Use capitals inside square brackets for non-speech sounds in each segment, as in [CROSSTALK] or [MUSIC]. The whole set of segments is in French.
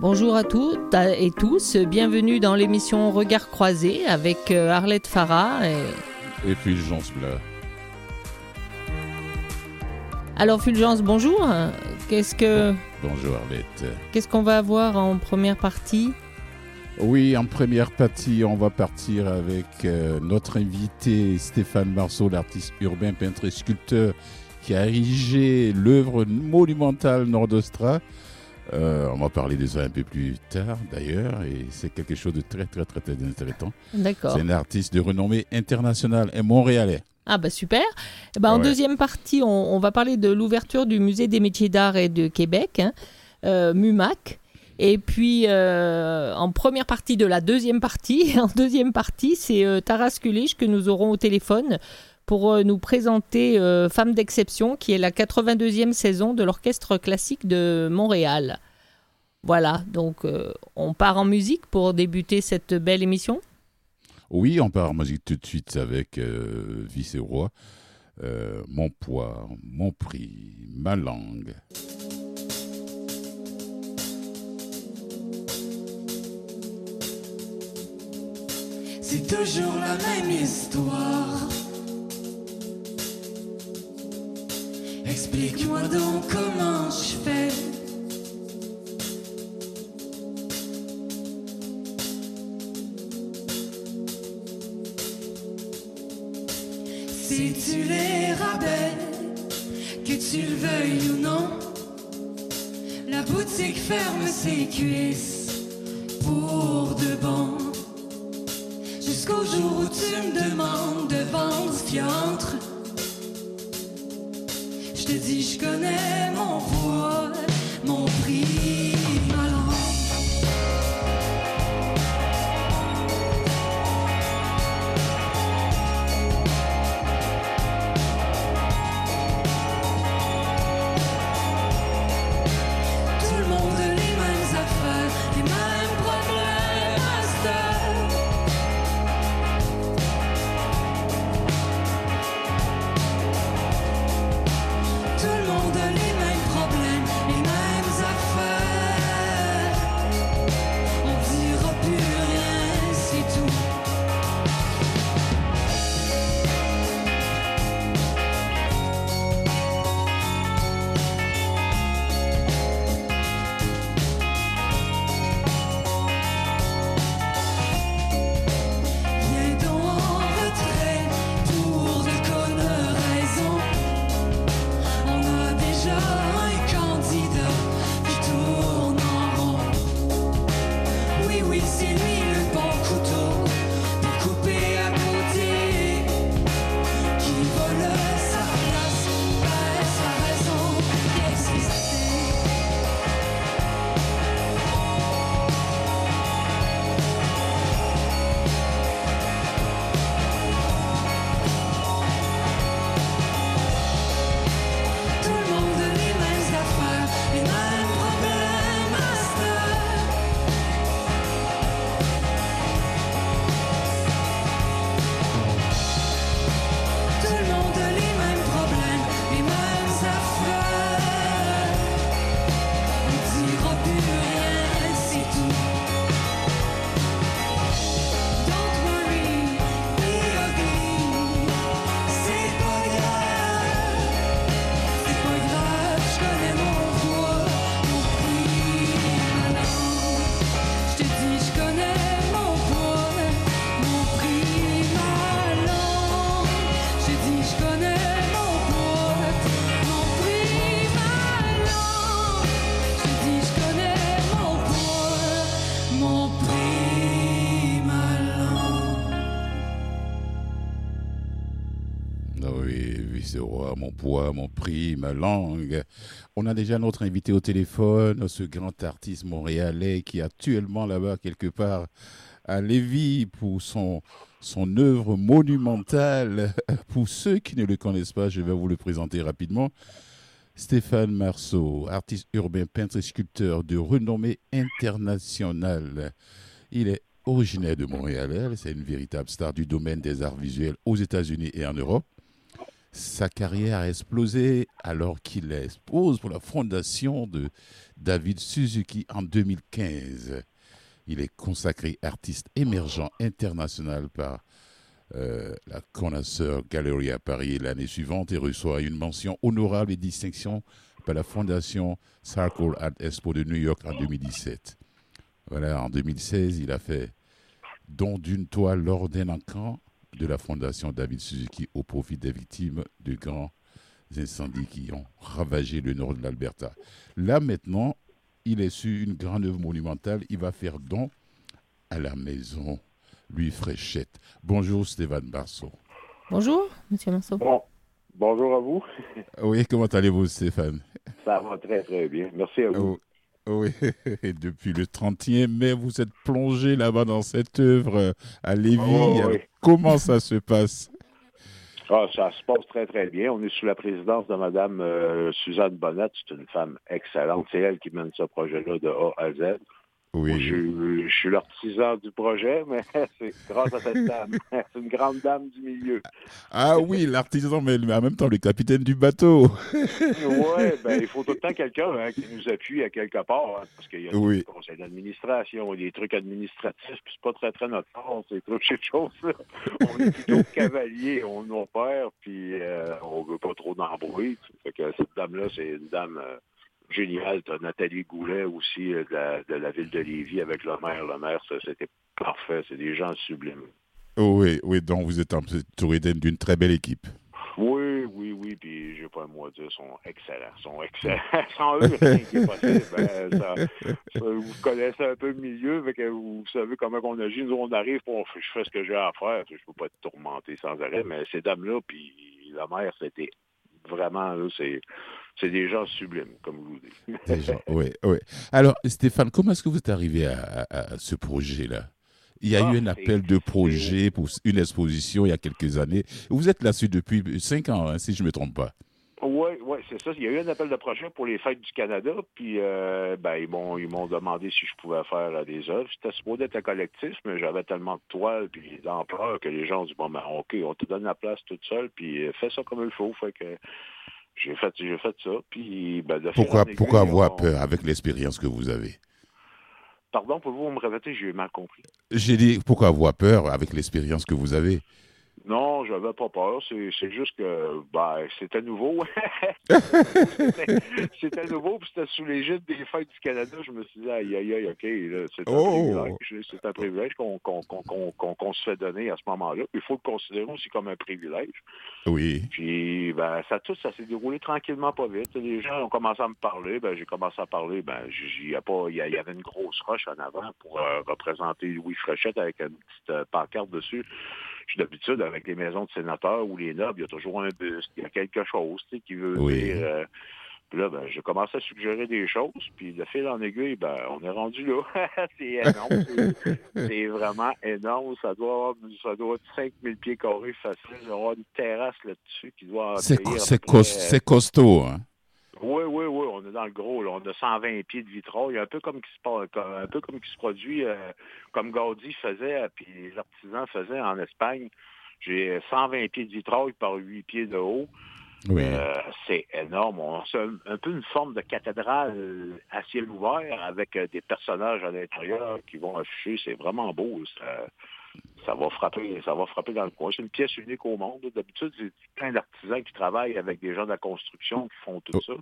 Bonjour à toutes et tous, bienvenue dans l'émission Regard croisé avec euh, Arlette Farah et, et Fulgence Blas. Alors Fulgence, bonjour. Qu'est-ce que Bonjour Arlette. Qu'est-ce qu'on va avoir en première partie? Oui, en première partie, on va partir avec euh, notre invité Stéphane Marceau, l'artiste urbain, peintre et sculpteur qui a érigé l'œuvre monumentale Nordostra. Euh, on va parler de ça un peu plus tard d'ailleurs, et c'est quelque chose de très très très, très intéressant. D'accord. C'est un artiste de renommée internationale et montréalais. Ah bah super. Eh ben, En deuxième partie, on, va parler de l'ouverture du Musée des métiers d'art et de Québec, hein, euh, MUMAC. Et puis, euh, en première partie de la deuxième partie, [LAUGHS] en deuxième partie, c'est Taras Kulich que nous aurons au téléphone pour nous présenter Femme d'exception, qui est la 82e saison de l'Orchestre classique de Montréal. Voilà, donc euh, on part en musique pour débuter cette belle émission? Oui, on part en musique tout de suite avec euh, Vice Roi. Euh, mon poids, mon prix, ma langue. C'est toujours la même histoire. Explique-moi donc comment je fais tu les rabais, que tu le veuilles ou non, la boutique ferme ses cuisses pour de bon. Jusqu'au jour où tu me demandes de vendre ce entre. Je te dis, je connais mon poids, mon prix. Mon prix, ma langue. On a déjà notre invité au téléphone, ce grand artiste montréalais qui est actuellement là-bas quelque part à Lévis pour son, son œuvre monumentale. [LAUGHS] Pour ceux qui ne le connaissent pas, je vais vous le présenter rapidement. Stéphane Marceau, artiste urbain, peintre et sculpteur de renommée internationale. Il est originaire de Montréal, c'est une véritable star du domaine des arts visuels aux États-Unis et en Europe. Sa carrière a explosé alors qu'il expose pour la fondation de David Suzuki en 2015. Il est consacré artiste émergent international par euh, la Connoisseur Gallery à Paris l'année suivante et reçoit une mention honorable et distinction par la fondation Circle Art Expo de New York en 2017. Voilà, en 2016, il a fait don d'une toile lors d'un encamp de la fondation David Suzuki au profit des victimes de grands incendies qui ont ravagé le nord de l'Alberta. Là maintenant, il est sur une grande œuvre monumentale. Il va faire don à la maison Louis Fréchette. Bonjour Stéphane Barceau. Bonjour, monsieur Marceau. Bon, bonjour à vous. [LAUGHS] Oui, comment allez-vous Stéphane? Ça va très très bien. Merci à vous. Oh, oui, [LAUGHS] et depuis le 30e mai, vous êtes plongé là-bas dans cette œuvre à Lévis. Oh, oui. Comment ça se passe? Ah, ça se passe très, très bien. On est sous la présidence de Mme euh, Suzanne Bonnette. C'est une femme excellente. C'est elle qui mène ce projet-là de A à Z. Oui. Moi, je, je, suis l'artisan du projet, [LAUGHS] mais c'est grâce à cette dame. [LAUGHS] c'est une grande dame du milieu. Ah oui, l'artisan, mais en même temps le capitaine du bateau. oui, [LAUGHS] ben, il faut tout le temps quelqu'un hein, qui nous appuie à quelque part, hein, parce qu'il y a oui. des conseils d'administration, des trucs administratifs, puis c'est pas très, très notre force, ces trucs, ces choses-là. On est plutôt cavalier, on opère, puis euh, on veut pas trop d'embrouille. Fait que cette dame-là, c'est une dame... Euh, génial. Nathalie Goulet aussi euh, de, la, de, la, ville de Lévis avec le maire. Le maire, c'était parfait. C'est des gens sublimes. Oh, oui, oui, donc vous êtes entouré d'une très belle équipe. Oui, oui, oui, puis je vais pas à dire, [LAUGHS] ils sont excellents. Ils sont excellents. Sans eux, rien qui est possible. Ben, ça, ça, vous connaissez un peu le milieu, fait que vous savez comment on agit. Nous, on arrive, je fais ce que j'ai à faire. Je ne peux pas être tourmenté sans arrêt, mais ces dames-là, puis la mère, c'était vraiment, c'est c'est des gens sublimes, comme vous dites. [LAUGHS] Des gens, oui, oui. Alors, Stéphane, comment est-ce que vous êtes arrivé à, à, à ce projet-là? Il y a Ah, eu un appel de projet pour une exposition il y a quelques années. Vous êtes là-dessus depuis cinq ans, hein, si je ne me trompe pas. Oui, c'est ça. Il y a eu un appel de projet pour les fêtes du Canada, puis euh, ben, ils m'ont ils m'ont demandé si je pouvais faire euh, des œuvres. C'était supposé être un collectif, mais j'avais tellement de toiles puis d'ampleur que les gens ont dit bon ben OK, on te donne la place toute seule, puis euh, fais ça comme il faut. Fait que j'ai fait j'ai fait ça. Puis ben, de Pourquoi, pourquoi avoir on- peur avec l'expérience que vous avez? Pardon, pouvez-vous me répéter, j'ai mal compris. J'ai dit, pourquoi avoir peur avec l'expérience que vous avez? Non, j'avais pas peur. C'est juste que ben, c'était nouveau. [LAUGHS] C'était- nouveau, puis c'était sous l'égide des fêtes du Canada. Je me suis dit, aïe, aïe, aïe, OK, c'est un Oh! privilège. C'est un privilège qu'on se fait donner à ce moment-là. Il faut le considérer aussi comme un privilège. Oui. Puis, ben, ça tout, ça s'est déroulé tranquillement, pas vite. Les gens ont commencé à me parler. Ben, j'ai commencé à parler. Ben, il y a pas, il y, a- y avait une grosse roche en avant pour euh, représenter Louis Fréchette avec une petite euh, pancarte dessus. Je suis d'habitude avec les maisons de sénateurs ou les nobles, il y a toujours un buste, il y a quelque chose, tu sais, qui veut Oui. dire. euh, puis là, ben, j'ai commencé à suggérer des choses, puis de fil en aiguille, ben, on est rendu là. [LAUGHS] c'est énorme. [LAUGHS] c'est- vraiment énorme. Ça doit avoir, ça doit être 5000 pieds carrés facile. Il doit y avoir une terrasse là-dessus qui doit C'est c'est costaud. Hein? Oui, oui, oui, on est dans le gros. Là. On a 120 pieds de vitrail, un peu comme qui se, un peu comme qui se produit, euh, comme Gaudi faisait, euh, puis les artisans faisaient en Espagne. J'ai 120 pieds de vitrail par 8 pieds de haut. Oui. Euh, c'est énorme. On c'est un, peu une forme de cathédrale à ciel ouvert avec euh, des personnages à l'intérieur qui vont afficher. C'est vraiment beau. Ça, ça va frapper, ça va frapper dans le coin. C'est une pièce unique au monde. D'habitude, c'est plein d'artisans qui travaillent avec des gens de la construction qui font tout ça. Là,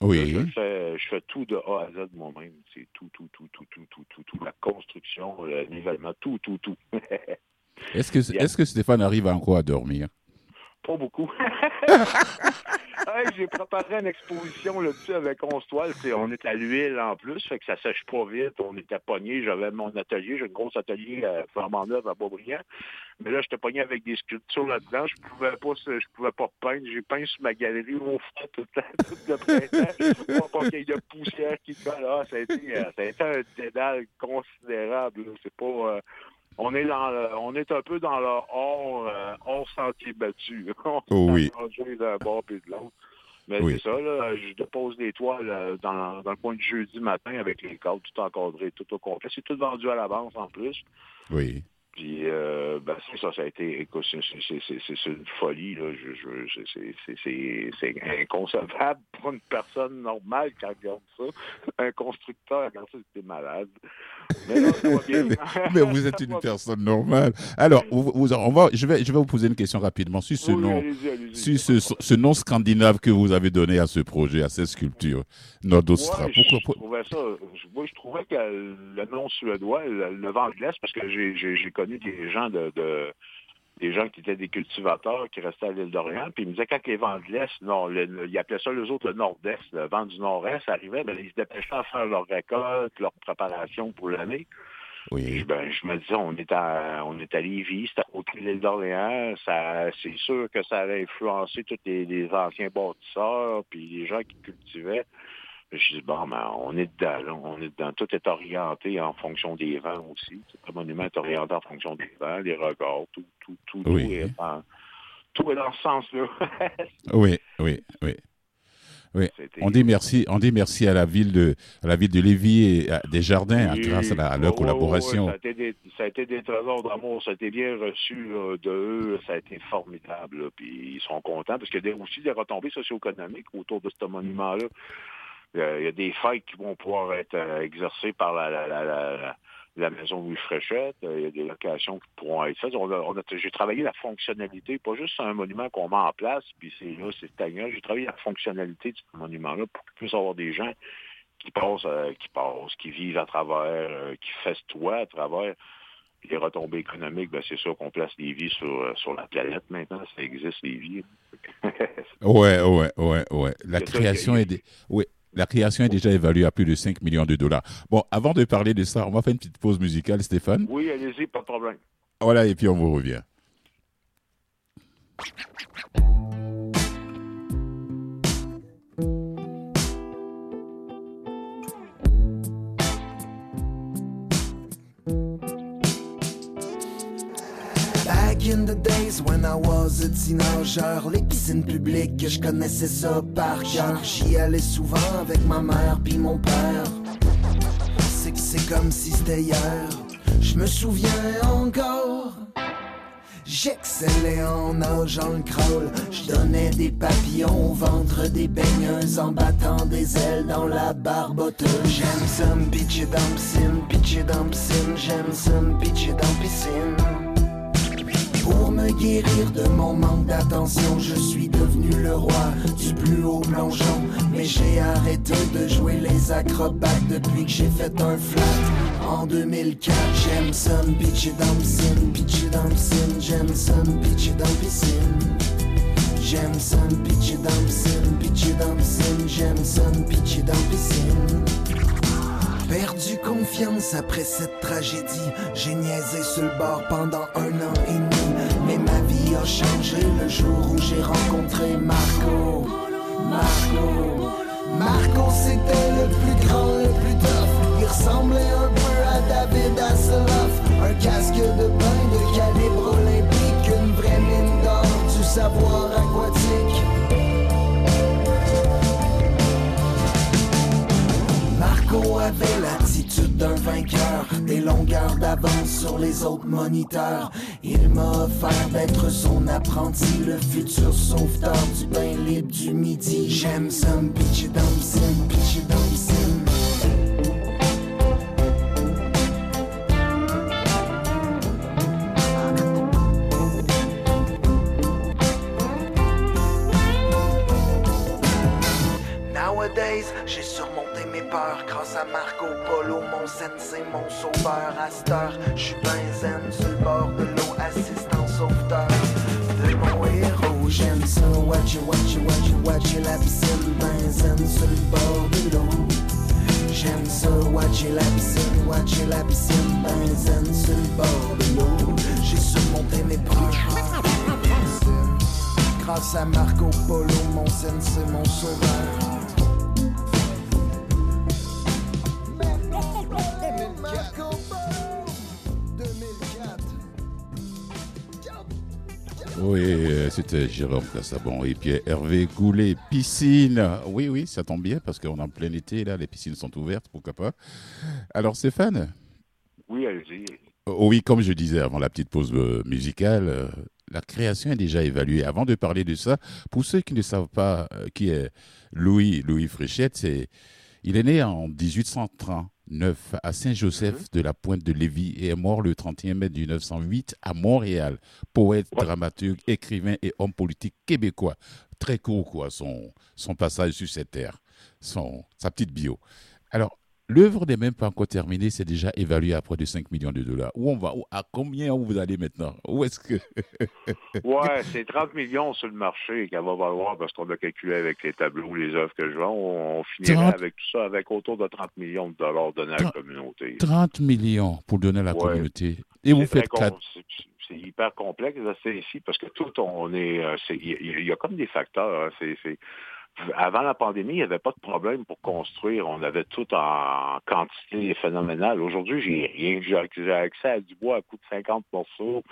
je, oui. fais, je fais tout de A à Z moi-même. C'est tout, tout, tout, tout, tout, tout, tout, tout. La construction, le nivellement, tout, tout, tout. Est-ce que, est que Stéphane arrive encore à dormir? Pas beaucoup. [LAUGHS] J'ai préparé une exposition là-dessus avec 11 toiles. On est à l'huile en plus, fait que ça sèche pas vite. On était pogné. J'avais mon atelier, j'ai un gros atelier à flambant neuf à Beaubriand. Mais là, j'étais pogné avec des sculptures là-dedans. Je pouvais pas je pouvais pas peindre. J'ai peint sur ma galerie au fond tout le temps, [LAUGHS] tout printemps. Pas qu'il y ait de poussière qui colle. Ah, ça, a été, euh, ça a été un dédale considérable. là. C'est pas. euh, on est dans le- on est un peu dans le hors, euh, hors sentier battu. [LAUGHS] On Oh oui. d'un bord puis de l'autre. Mais Oui. c'est ça, là, je dépose des toiles euh, dans, dans le coin du jeudi matin avec les cadres tout encadrés, tout au complet. C'est tout vendu à l'avance en plus. Oui. Puis, euh, ben, ça, ça a été, écoute, c'est une folie, là. c'est inconcevable [LAUGHS] pour une personne normale qui regarde ça. Un constructeur regarde ça, c'était malade. [LAUGHS] Mais, mais, vous êtes [LAUGHS] une personne normale. Alors, vous, on va, je, vais, je vais vous poser une question rapidement sur ce nom, sur ce, ce, nom scandinave que vous avez donné à ce projet, à cette sculpture, Nordostra. Ouais, Pourquoi je, trouvais ça, moi, je trouvais que le nom suédois, le, le vent l'Est, parce que j'ai connu des gens de, des gens qui étaient des cultivateurs qui restaient à l'île d'Orient, puis ils me disaient quand les vents de l'Est, non, ils appelaient ça les autres le Nord-Est, le vent du Nord-Est arrivait, ben, ils se dépêchaient à faire leur récolte, leur préparation pour l'année. Oui. Ben, je me disais, on est à, on est à Lévis, c'était au de l'île d'Orléans, ça, c'est sûr que ça allait influencer tous les, les anciens bâtisseurs, puis les gens qui cultivaient. Je dis, bon, ben, on est dedans, on est dedans. Tout est orienté en fonction des vents aussi. Le monument est orienté en fonction des vents, les regards, tout, tout, tout, tout, est, tout est dans ce sens-là. [LAUGHS] oui, oui, oui. Oui. On dit merci, on dit merci à la ville de, à la ville de Lévis et à des jardins grâce à, leur collaboration. ça, a été des, ça, a été des, trésors d'amour, ça a été bien reçu de eux, ça a été formidable. puis ils sont contents parce qu'il y a aussi des retombées socio-économiques autour de ce monument-là. Il y a des fêtes qui vont pouvoir être euh, exercées par la, la, la, la maison Louis Fréchette. Euh, il y a des locations qui pourront être faites. J'ai travaillé la fonctionnalité, pas juste un monument qu'on met en place, puis c'est là, c'est stagnant. J'ai travaillé la fonctionnalité de ce monument-là pour qu'il puisse avoir des gens qui passent, euh, qui passent, qui vivent à travers, qui festoient à travers les retombées économiques, ben c'est sûr qu'on place les vies sur, sur la planète maintenant. Ça existe, les vies. [LAUGHS] ouais, ouais, ouais, ouais. La création est des... Oui, la création est déjà évaluée à plus de 5 millions de dollars. Bon, avant de parler de ça, on va faire une petite pause musicale, Stéphane. Oui, allez-y, pas de problème. Voilà, et puis on vous revient. In the days when I was a teenager. Les piscines publiques, je connaissais ça par cœur. J'y allais souvent avec ma mère puis mon père. C'est que c'est comme si c'était hier. Je me souviens encore. J'excellais en nageant le crawl, je donnais des papillons au ventre des baigneuses en battant des ailes dans la barboteuse. J'aime ça me pitcher dans piscine, pitcher dans piscine, j'aime ça me pitcher dans piscine. Pour me guérir de mon manque d'attention, je suis devenu le roi du plus haut plongeon. Mais j'ai arrêté de jouer les acrobates depuis que j'ai fait un flat. En 2004, j'aime ça me pitcher dans piscine, pitcher dans piscine, me pitcher dans piscine. Me pitcher dans piscine, pitcher dans piscine, me pitcher dans piscine. Perdu confiance après cette tragédie. J'ai niaisé sur le bord pendant un an et demi. Mais ma vie a changé le jour où j'ai rencontré Marco. Marco. Marco, c'était le plus grand, le plus tough. Il ressemblait un peu à David Hasselhoff. Un casque de bain de calibre olympique. Une vraie mine d'or du savoir. Marco avait l'attitude d'un vainqueur, des longueurs d'avance sur les autres moniteurs. Il m'a offert d'être son apprenti, le futur sauveteur du bain libre du midi. J'aime ça, pitch dancing, pitch dancing. Nowadays, j'ai grâce à Marco Polo, mon sensei, mon sauveur. À cette heure, j'suis ben sur le bord de l'eau, assistant sauveteur de mon héros. J'aime ça, watch it, watch watch it, watch it, la piscine, ben sur le bord de l'eau. J'aime ça, watch it, la piscine, watch it, la piscine, ben sur le bord de l'eau. J'ai surmonté mes peurs. Grâce à Marco Polo, mon sensei, mon sauveur. Oui, euh, c'était Jérôme Cassabon et puis Hervé Goulet, piscine. Oui, oui, ça tombe bien parce qu'on est en plein été, là, les piscines sont ouvertes, pourquoi pas. Alors Stéphane? Oui, allez-y. Oui, comme je disais avant la petite pause euh, musicale, euh, la création est déjà évaluée. Avant de parler de ça, pour ceux qui ne savent pas qui est Louis, Louis Fréchette, c'est, il est né en 1839 à Saint-Joseph de la Pointe de Lévis et est mort le 31 mai 1908 à Montréal. Poète, dramaturge, écrivain et homme politique québécois. Très court, quoi, son, son passage sur cette terre, son, sa petite bio. Alors, L'œuvre n'est même pas encore terminée, c'est déjà évalué à près de 5 millions de dollars. Où on va? À combien vous allez maintenant? Où est-ce que? [LAUGHS] Ouais, c'est 30 millions sur le marché qu'elle va valoir parce qu'on a calculé avec les tableaux, les œuvres que je vends. On, finirait avec tout ça avec autour de 30 millions de dollars donnés à la communauté. 30 millions pour donner à la communauté. Et vous faites quatre... C'est hyper complexe, c'est ici, parce que tout, on est. Euh, il y, a comme des facteurs. Hein, c'est avant la pandémie, il n'y avait pas de problème pour construire. On avait tout en quantité phénoménale. Aujourd'hui, j'ai rien. J'ai accès à du bois à coût de 50 morceaux.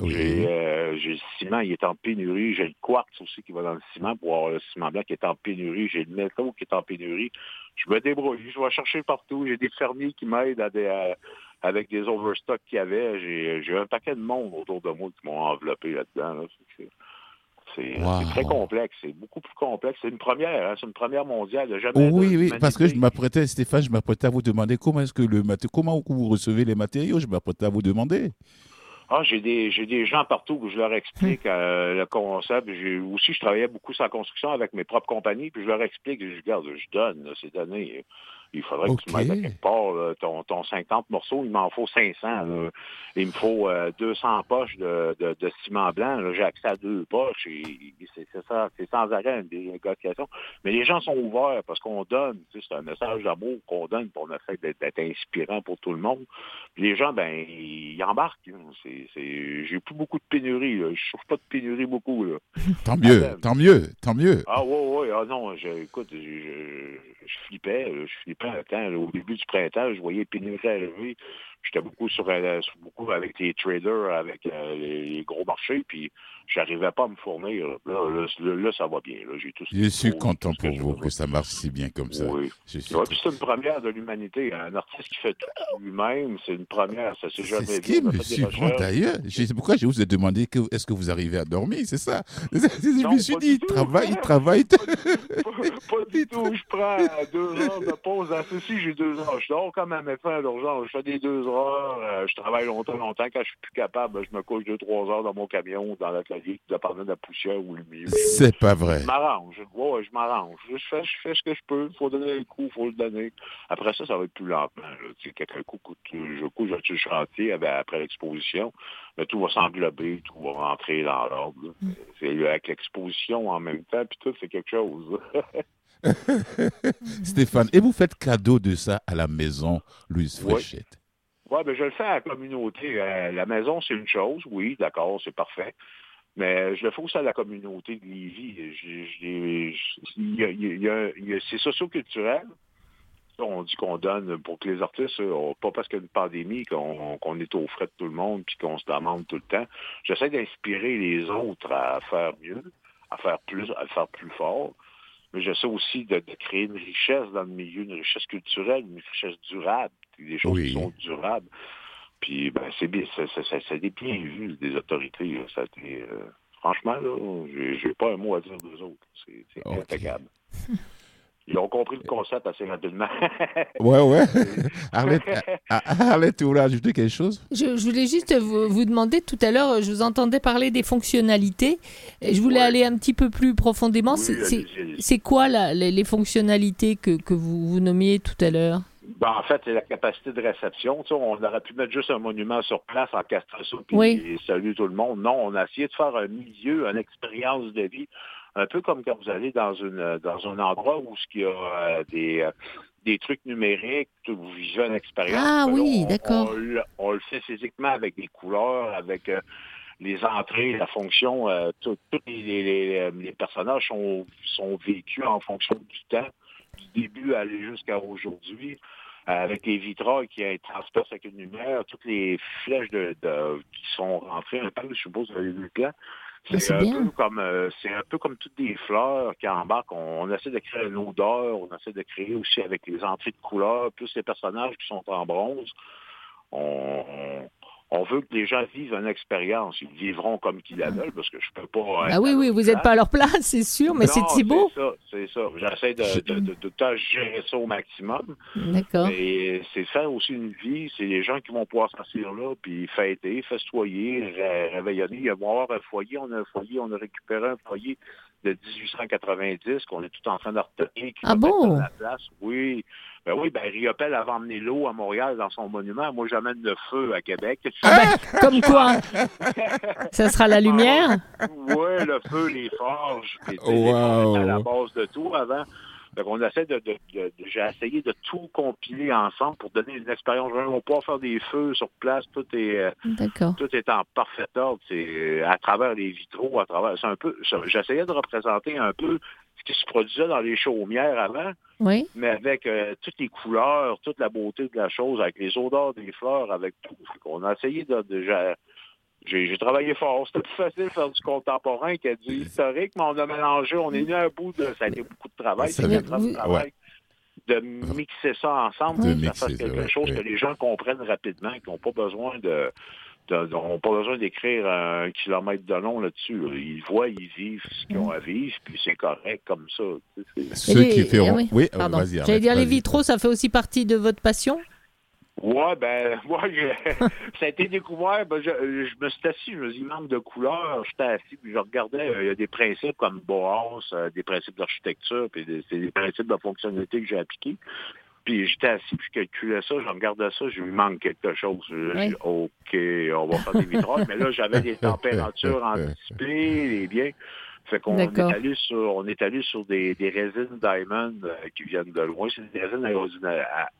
Euh, j'ai le ciment, il est en pénurie. J'ai le quartz aussi qui va dans le ciment pour avoir le ciment blanc qui est en pénurie. J'ai le métaux qui est en pénurie. Je me débrouille. Je vais chercher partout. J'ai des fermiers qui m'aident avec des overstocks qu'il y avait. J'ai un paquet de monde autour de moi qui m'ont enveloppé là-dedans. C'est très complexe, c'est beaucoup plus complexe. C'est une première, hein, c'est une première mondiale. Jamais oui, oui, parce que je m'apprêtais, Stéphane, je m'apprêtais à vous demander comment est-ce que le comment vous recevez les matériaux. Je m'apprêtais à vous demander. Ah, j'ai des j'ai des gens partout où je leur explique euh, le concept. aussi, je travaillais beaucoup sur la construction avec mes propres compagnies, puis je leur explique, je regarde, je donne ces données il faudrait que tu m'aides à quelque part. ton, ton 50 morceaux, il m'en faut 500. Il me faut 200 euh, poches de, de, ciment blanc. J'ai accès à deux poches. C'est ça, c'est sans arrêt des négociations. Mais les gens sont ouverts parce qu'on donne. C'est un message d'amour qu'on donne pour le fait d'être inspirant pour tout le monde. les gens, ben, ils embarquent. J'ai plus beaucoup de pénurie. Je ne souffre pas de pénurie beaucoup. [LAUGHS] Tant mieux, tant mieux, tant mieux. Ah ouais, ouais. Ah non, écoute, je, je flippais. Je flippais au début du printemps, je voyais pénurie arriver. J'étais beaucoup sur, euh, beaucoup avec les traders, avec euh, les, gros marchés, puis j'arrivais pas à me fournir. Là, là, ça va bien. J'ai tout Je suis content pour vous que ça marche si bien comme ça. Oui. c'est une première de l'humanité. Un artiste qui fait tout lui-même, c'est une première. Ça s'est jamais ce qui me surprend d'ailleurs. C'est pourquoi je vous ai demandé que, est-ce que vous arrivez à dormir, c'est ça? [LAUGHS] Je me suis dit, il travaille, il travaille. Pas, du tout. Je prends deux heures de pause. À ceci, j'ai deux heures. Je dors même à fin d'urgence. Je fais des deux heures. Euh, je travaille longtemps, longtemps. Quand je suis plus capable, je me couche deux, trois heures dans mon camion, dans la clavier, dépendant de la poussière ou le milieu. C'est pas vrai. Je m'arrange. Ouais, je m'arrange. Je fais, je fais ce que je peux. Il faut donner le coup, il faut le donner. Après ça, ça va être plus lentement. Quelqu'un coup, je couche sur le chantier après l'exposition. Mais tout va s'englober, tout va rentrer dans l'ordre. Mm. C'est avec l'exposition en même temps, puis tout, c'est quelque chose. [LAUGHS] Stéphane, et vous faites cadeau de ça à la maison Louise Fréchette? Oui, ben, je le fais à la communauté. Euh, la maison, c'est une chose, oui, d'accord, c'est parfait. Mais je le fais aussi à la communauté de Lévis. C'est socio-culturel. On dit qu'on donne pour que les artistes, euh, pas parce qu'il y a une pandémie qu'on est au frais de tout le monde puis qu'on se demande tout le temps. J'essaie d'inspirer les autres à faire mieux, à faire plus, à faire plus fort. Mais j'essaie aussi de, créer une richesse dans le milieu, une richesse culturelle, une richesse durable, des choses qui sont durables. Puis ben, c'est bien, ça, ça, ça, bien vu des autorités. Ça euh, franchement, là, j'ai pas un mot à dire des autres. C'est impeccable. [LAUGHS] Ils ont compris le concept assez rapidement. [LAUGHS] ouais, ouais. [LAUGHS] Arlette, Arlette, tu voulais ajouter quelque chose? Je, voulais juste vous, demander, tout à l'heure, je vous entendais parler des fonctionnalités. Je voulais aller un petit peu plus profondément. c'est quoi les, fonctionnalités que, que vous, vous nommiez tout à l'heure? Ben, en fait, c'est la capacité de réception. on aurait pu mettre juste un monument sur place en castrant puis salut tout le monde. Non, on a essayé de faire un milieu, une expérience de vie, un peu comme quand vous allez dans une dans un endroit où il y a euh, des euh, des trucs numériques, vous vivez une expérience. Ah oui, d'accord. On, le fait physiquement avec des couleurs, avec euh, les entrées, la fonction, tous les, les, personnages sont, sont vécus en fonction du temps, du début à aller jusqu'à aujourd'hui. Avec les vitrailles qui transpercent avec une lumière, toutes les flèches de, qui sont rentrées un peu, je suppose, dans les deux plans. C'est un, peu comme, euh, c'est un peu comme toutes des fleurs qui embarquent. On, on, essaie de créer une odeur, on essaie de créer aussi avec les entrées de couleurs, plus les personnages qui sont en bronze. On, on veut que les gens vivent une expérience. Ils vivront comme qu'ils la veulent, parce que je peux pas... Ah oui, oui, vous n'êtes pas à leur place, c'est sûr, mais c'est beau. c'est ça, c'est ça. J'essaie de, de, de, de, gérer ça au maximum. D'accord. Mais c'est faire aussi une vie, c'est les gens qui vont pouvoir s'asseoir là, puis fêter, festoyer, réveillonner. Il y avoir un foyer, on a un foyer, on a récupéré un foyer de 1890 qu'on est tout en train de retenir. Ah bon? La place. Oui. Ben oui, ben Riopel avait emmené l'eau à Montréal dans son monument. Moi, j'amène le feu à Québec. Ah ben, comme quoi? [LAUGHS] Ça sera la lumière? oui, le feu, les forges. Wow. à la base de tout avant. Donc, on essaie de, de, de, j'ai essayé de tout compiler ensemble pour donner une expérience. On va pouvoir faire des feux sur place. Tout est, tout est en parfait ordre. C'est à travers les vitraux, à travers. C'est un peu. J'essayais de représenter un peu ce qui se produisait dans les chaumières avant. Oui. Mais avec euh, toutes les couleurs, toute la beauté de la chose, avec les odeurs des fleurs, avec tout. On a essayé de, de j'ai travaillé fort. C'était plus facile de faire du contemporain que du historique, mais on a mélangé, on est venu à un bout de. Ça a été beaucoup de travail. Ça a été de travail de mixer ça ensemble, de ça fasse quelque chose que les gens comprennent rapidement, qui n'ont pas besoin de n'ont pas besoin d'écrire un kilomètre de long là-dessus. Ils voient, ils vivent ce qu'ils ont à vivre, puis c'est correct comme ça. Ceux qui feront... Oui, oui pardon. vas-y. J'allais dire, les vitraux, ça fait aussi partie de votre passion? Ouais, ben, [LAUGHS] moi, ça a été découvert. Ben, je, je, me suis assis, je me suis manque de couleur. J'étais assis, puis je regardais. Euh, il y a des principes comme Boas, euh, des principes d'architecture, puis c'est des principes de fonctionnalité que j'ai appliqués. Puis j'étais assis, puis je calculais ça, je regardais ça, je lui manque quelque chose. Oui. OK, on va faire des vitrages. Mais là, j'avais des [LAUGHS] températures anticipées, les biens. Fait qu'on est allé sur, on est allé sur des, des résines Diamond euh, qui viennent de loin. C'est des résines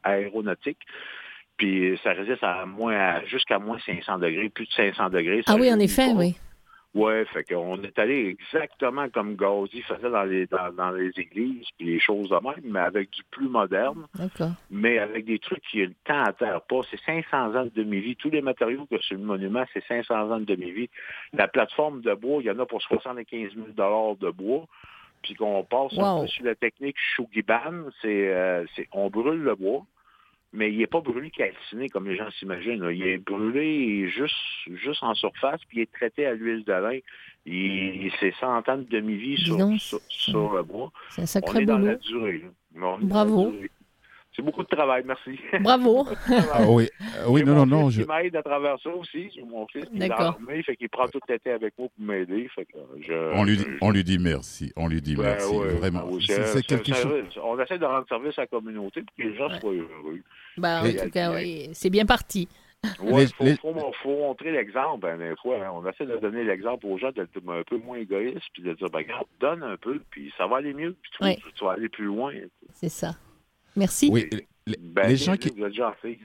aéronautiques. Puis ça résiste à moins jusqu'à moins 500 degrés, plus de 500 degrés. Ah oui, en effet, oui. Oui, fait qu'on est allé exactement comme Gauzy faisait dans les dans, dans, les églises, puis les choses de même, mais avec du plus moderne. D'accord. Mais avec des trucs qui ont le temps à terre pas. C'est 500 ans de demi-vie. Tous les matériaux que sur le monument, c'est 500 ans de demi-vie. La plateforme de bois, il y en a pour 75 000 de bois. Puis qu'on passe wow. sur la technique Shugiban, c'est euh, on brûle le bois mais il n'est pas brûlé calciné comme les gens s'imaginent. Il est brûlé juste, juste en surface, puis il est traité à l'huile de lin. Il, c'est 100 ans de demi-vie sur, sur, sur, le bois. C'est un sacré on est boulot. dans la durée. Bravo. C'est beaucoup de travail, merci. Bravo. [LAUGHS] ah, oui, oui non, non, non. Je m'aide à travers ça aussi. Mon fils qui est armé, fait qu'il prend tout l'été avec moi pour m'aider. Je, on, lui, je, on lui dit merci. On lui dit ben, merci. Ouais, vraiment. Oui, c'est quelque chose. On essaie de rendre service à la communauté pour que les gens ouais. soient heureux. Ben, en tout cas, oui. C'est bien parti. Oui, il les... faut, faut, faut, montrer l'exemple, ben, des fois. Hein. On essaie de donner l'exemple aux gens d'être un peu moins égoïste, puis de dire, ben, regarde, donne un peu, puis ça va aller mieux, puis tu, ouais. tu vas aller plus loin. C'est ça. Merci. Oui, les, ben, les gens qui... Déjà fait.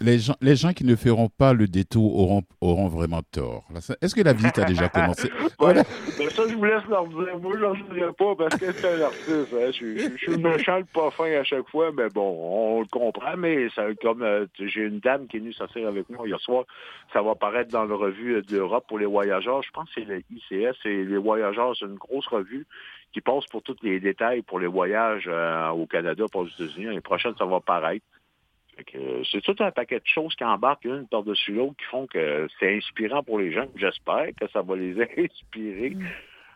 Les gens, les gens qui ne feront pas le détour auront, auront vraiment tort. Est-ce que la visite a déjà commencé? [LAUGHS] Voilà. ben Ça, je vous laisse leur dire. Moi, je n'en dirai pas parce que c'est un artiste. Hein. Je, je, je, suis méchant, le pas fin à chaque fois, mais bon, on le comprend. Mais ça, comme euh, j'ai une dame qui est venue s'asseoir avec moi hier soir, ça va apparaître dans la revue d'Europe pour les voyageurs. Je pense que c'est le ICS. Et les voyageurs, c'est une grosse revue qui passe pour tous les détails pour les voyages euh, au Canada, pour les États-Unis. L'année prochaine, ça va apparaître. C'est tout un paquet de choses qui embarquent une par-dessus l'autre qui font que c'est inspirant pour les gens. J'espère que ça va les [LAUGHS] inspirer. Mm.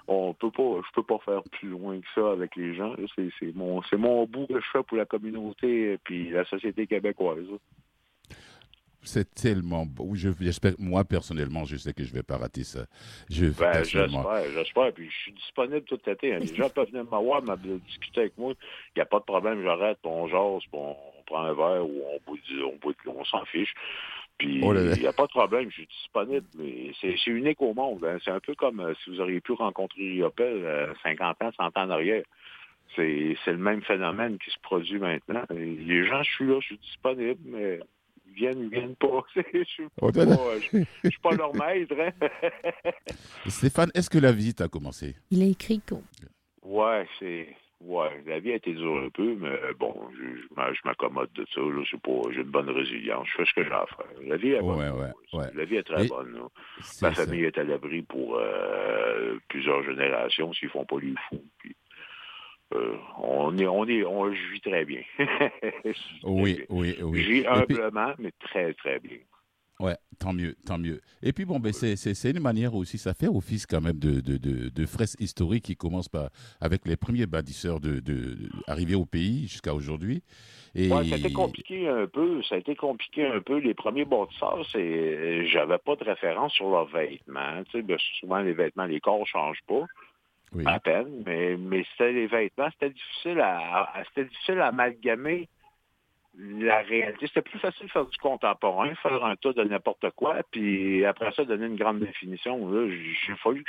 On peut pas, je peux pas faire plus loin que ça avec les gens. C'est mon, mon bout que je fais pour la communauté et puis la société québécoise. C'est tellement beau. J'espère, moi personnellement, je sais que je vais pas rater ça. Je, ben, j'espère, j'espère. Puis je suis disponible tout l'été. Hein. Les gens peuvent venir m'avoir, discuter avec moi. Il n'y a pas de problème, j'arrête, on jase, on prend un verre ou on boit on, boit on s'en fiche. Puis il oh n'y a pas de problème, je suis disponible. Mais c'est unique au monde. Hein. C'est un peu comme euh, si vous auriez pu rencontrer Riopel euh, 50 ans, 100 ans en arrière. C'est le même phénomène qui se produit maintenant. Et les gens, je suis là, je suis disponible, mais viennent, ils viennent pas. [LAUGHS] je suis oh, pas, je, je suis pas leur maître. Hein? [LAUGHS] Stéphane, est-ce que la visite a commencé? Il a écrit quoi? Ouais, c'est. Ouais, la vie a été dure un peu, mais bon, je, je m'accommode de ça. Là, pas, j'ai une bonne résilience. Je fais ce que j'ai à faire. La vie est bonne. Ouais, ouais, ouais. La vie est très Et bonne. Ma famille est à l'abri pour euh, plusieurs générations s'ils font pas les fous. Puis, euh, on est, on est, on vit très bien. [LAUGHS] oui, oui, oui. J'ai humblement, mais très, très bien. Ouais, tant mieux, tant mieux. Et puis bon, ben, c'est une manière aussi, ça fait office quand même de, de, de, de fresque historique qui commence par, avec les premiers bâtisseurs de, de, arrivés au pays jusqu'à aujourd'hui. Et... Ouais, ça a été compliqué un peu. Ça a été compliqué un peu. Les premiers bâtisseurs, c'est, j'avais pas de référence sur leurs vêtements. Tu sais, ben, souvent les vêtements, les corps changent pas. À peine, mais, mais c'était les vêtements, c'était difficile à, c'était difficile à amalgamer la réalité. C'était plus facile de faire du contemporain, faire un tas de n'importe quoi, puis après ça, donner une grande définition. Là, j'ai fallu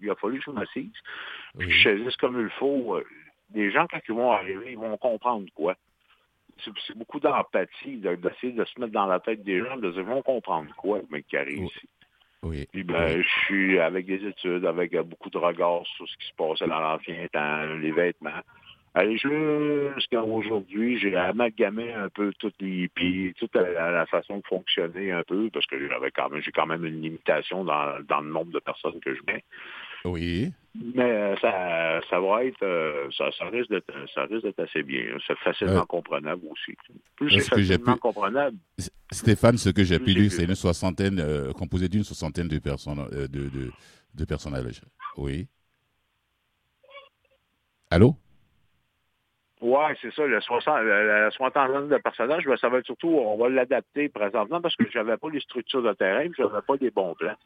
il a fallu que je m'assise. je choisisse comme il faut. Euh, les gens, quand ils vont arriver, ils vont comprendre quoi. C'est beaucoup d'empathie, d'essayer de se mettre dans la tête des gens, de dire, ils vont comprendre quoi, mec qui arrive ici. Oui. Puis ben, je suis avec des études, avec beaucoup de regards sur ce qui se passait dans l'ancien temps, les vêtements. Allez, jusqu'à aujourd'hui, j'ai amalgamé un peu toutes les hippies, toute la, façon de fonctionner un peu, parce que j'avais quand même, j'ai quand même une limitation dans, dans, le nombre de personnes que je mets. Oui. Mais euh, ça, ça va être, euh, ça, ça, risque d'être, ça risque d'être assez bien. C'est facilement comprenable aussi. Plus c'est facilement comprenable. Stéphane, ce que j'ai pu lire, c'est une soixantaine, euh, composé d'une soixantaine de personnes, de, de, de personnages. Oui. Allô? Oui, c'est ça, le 60, la soixantaine de personnages, ben, ça va être surtout, on va l'adapter présentement parce que j'avais pas les structures de terrain, je n'avais pas les bons plans.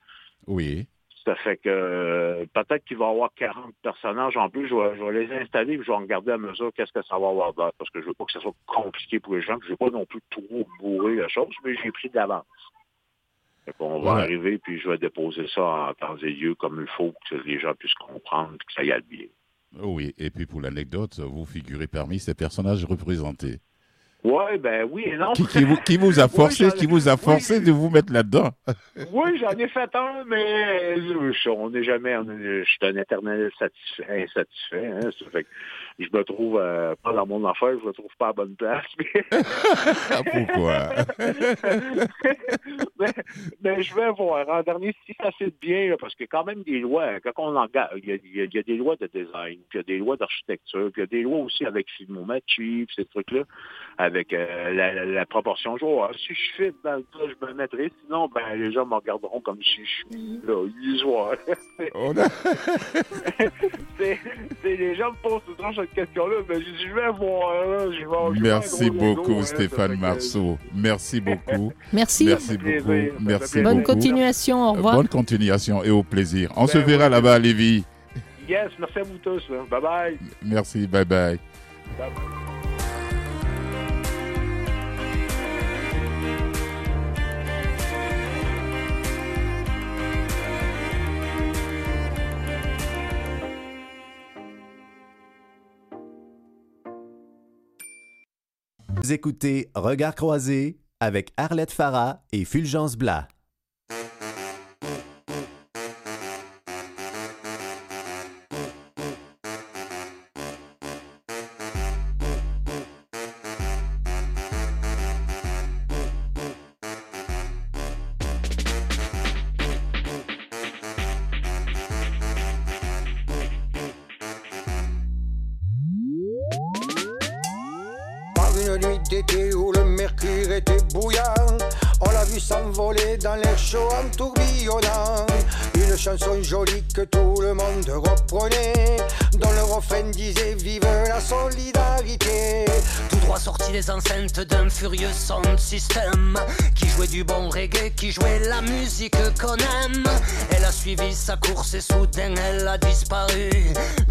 Oui. Ça fait que euh, peut-être qu'il va y avoir 40 personnages en plus. Je vais, les installer et je vais regarder à mesure qu'est-ce que ça va avoir d'air. Parce que je veux pas que ça soit compliqué pour les gens. Je veux pas non plus trop bourrer la chose, mais j'ai pris d'avance. On va arriver puis je vais déposer ça en temps et lieu comme il faut, que les gens puissent comprendre et que ça y aille bien. Oui, et puis pour l'anecdote, vous figurez parmi ces personnages représentés. Oui, ben oui et non. Qui, vous, qui vous, a [LAUGHS] forcé, qui vous a forcé de vous mettre là-dedans? oui, j'en ai fait un, mais on n'est jamais, je suis un éternel satisfait, insatisfait. Hein, ça fait que je me trouve euh, pas dans mon affaire, je me trouve pas à bonne place. [LAUGHS] Pourquoi? [LAUGHS] mais, je vais voir. En dernier, si ça fait bien, parce que quand même des lois, quand on en il y, a, des lois de design, puis il y a des lois d'architecture, puis il y a des lois aussi avec Filmomachi, ces trucs-là, avec euh, la, proportion joueur. Si je fais dans le je me mettrai. Sinon, ben, les gens me regarderont comme si je suis là, usual. [LAUGHS] c'est, les gens me posent tout le question-là, mais je vais voir. Je Merci beaucoup, Stéphane Marceau. Merci beaucoup. [LAUGHS] Merci. Merci beaucoup. Merci Bonne continuation. Au revoir. Bonne continuation et au plaisir. On se ben verra là-bas à Lévis. Yes, merci à vous tous. Bye bye. Merci, bye bye. bye, bye. Écoutez Regard croisé avec Arlette Farah et Fulgence Blas. Système, qui jouait du bon reggae, qui jouait la musique qu'on aime. Elle a suivi sa course et soudain elle a disparu.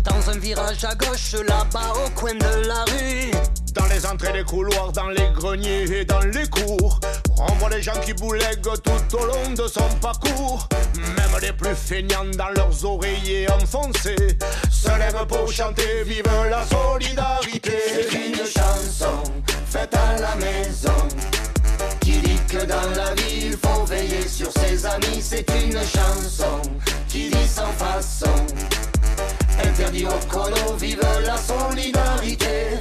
Dans un virage à gauche, là-bas au coin de la rue. Dans les entrées des couloirs, dans les greniers et dans les cours, on voit les gens qui boulèguent tout au long de son parcours. Même les plus feignants dans leurs oreillers enfoncés se lèvent pour chanter Vive la solidarité. C'est une chanson faite à la maison dans la vie il faut veiller sur ses amis. C'est une chanson qui dit sans façon interdit au colo, vive la solidarité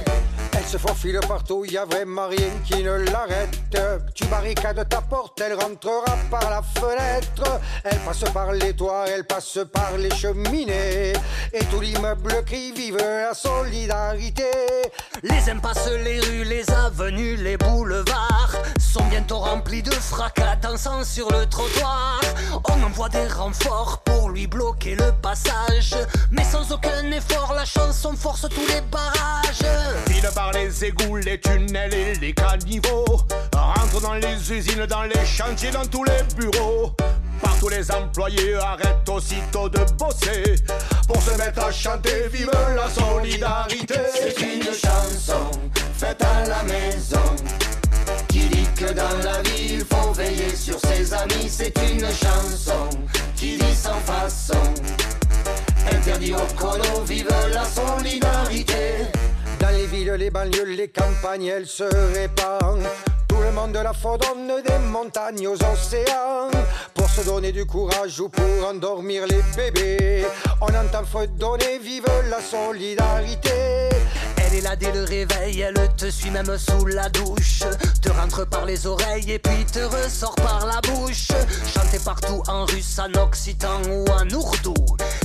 se faufile partout, y a vraiment rien qui ne l'arrête. Tu barricades ta porte, elle rentrera par la fenêtre. Elle passe par les toits, elle passe par les cheminées. Et tout l'immeuble crie vive la solidarité. Les impasses, les rues, les avenues, les boulevards rempli de fracas dansant sur le trottoir. On envoie des renforts pour lui bloquer le passage. Mais sans aucun effort, la chanson force tous les barrages. File par les égouts, les tunnels et les caniveaux. Rentre dans les usines, dans les chantiers, dans tous les bureaux. Partout les employés arrêtent aussitôt de bosser pour se mettre à chanter Vive la solidarité. C'est une chanson faite à la maison qui dit que dans la vie il faut veiller sur ses amis. C'est une chanson qui dit sans façon interdit au colo, vive la solidarité. Dans les villes, les banlieues, les campagnes, elle se répand. Tout le monde la fredonne des montagnes aux océans. Pour se donner du courage ou pour endormir les bébés. On entend fredonner, vive la solidarité. Elle est là dès le réveil, elle te suit même sous la douche. Te rentre par les oreilles et puis te ressort par la bouche. Chanter partout en russe, en occitan ou en ourdou.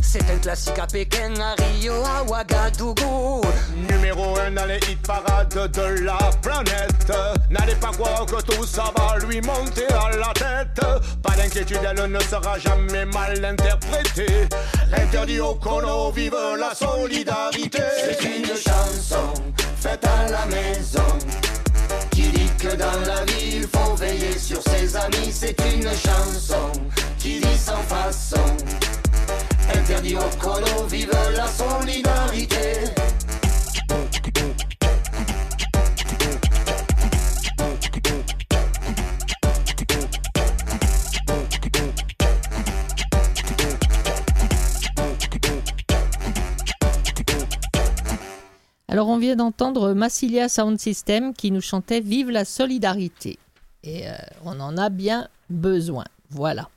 C'est un classique à Pékin, à Rio, à Ouagadougou. Numéro un dans les hit parades de la planète. N'allez pas croire que tout ça va lui monter à la tête. Pas d'inquiétude, elle ne sera jamais mal interprétée. Interdit au colo, vive la solidarité. C'est une chanson faite à la maison qui dit que dans la vie il faut veiller sur ses amis. C'est une chanson qui dit sans façon interdit au colo, vive la solidarité. Alors on vient d'entendre Massilia Sound System qui nous chantait Vive la solidarité. Et euh, on en a bien besoin. Voilà.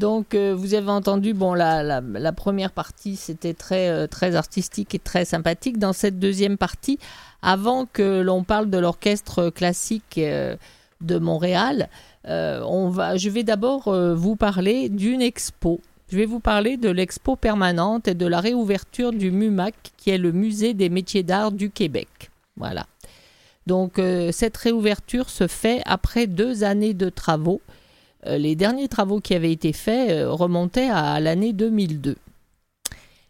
Donc euh, vous avez entendu, bon, la, la, première partie c'était très, euh, très artistique et très sympathique. Dans cette deuxième partie, avant que l'on parle de l'orchestre classique de Montréal, je vais d'abord vous parler d'une expo. Je vais vous parler de l'expo permanente et de la réouverture du MUMAC, qui est le musée des métiers d'art du Québec. Voilà. Donc euh, cette réouverture se fait après deux années de travaux. Euh, les derniers travaux qui avaient été faits euh, remontaient à l'année 2002.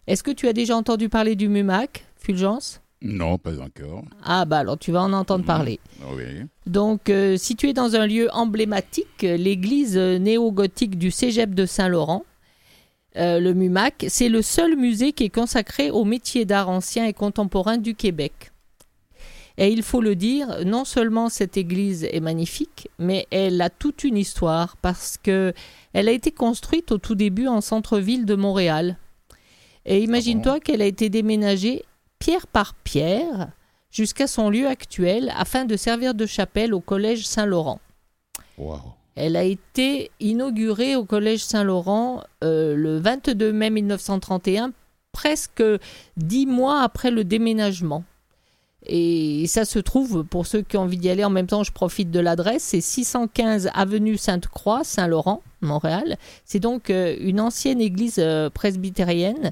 Est-ce que tu as déjà entendu parler du MUMAC, Fulgence? Non, pas encore. Ah bah alors tu vas en entendre parler. Oui. Donc, euh, situé dans un lieu emblématique, l'église néo-gothique du Cégep de Saint-Laurent, euh, le MUMAC, c'est le seul musée qui est consacré aux métiers d'art anciens et contemporains du Québec. Et il faut le dire, non seulement cette église est magnifique, mais elle a toute une histoire parce que elle a été construite au tout début en centre-ville de Montréal. Et imagine-toi qu'elle a été déménagée pierre par pierre jusqu'à son lieu actuel afin de servir de chapelle au collège Saint-Laurent. Elle a été inaugurée au Collège Saint-Laurent euh, le 22 mai 1931, presque dix mois après le déménagement. Et ça se trouve, pour ceux qui ont envie d'y aller, en même temps, je profite de l'adresse, c'est 615 avenue Sainte-Croix, Saint-Laurent, Montréal. C'est donc euh, une ancienne église euh, presbytérienne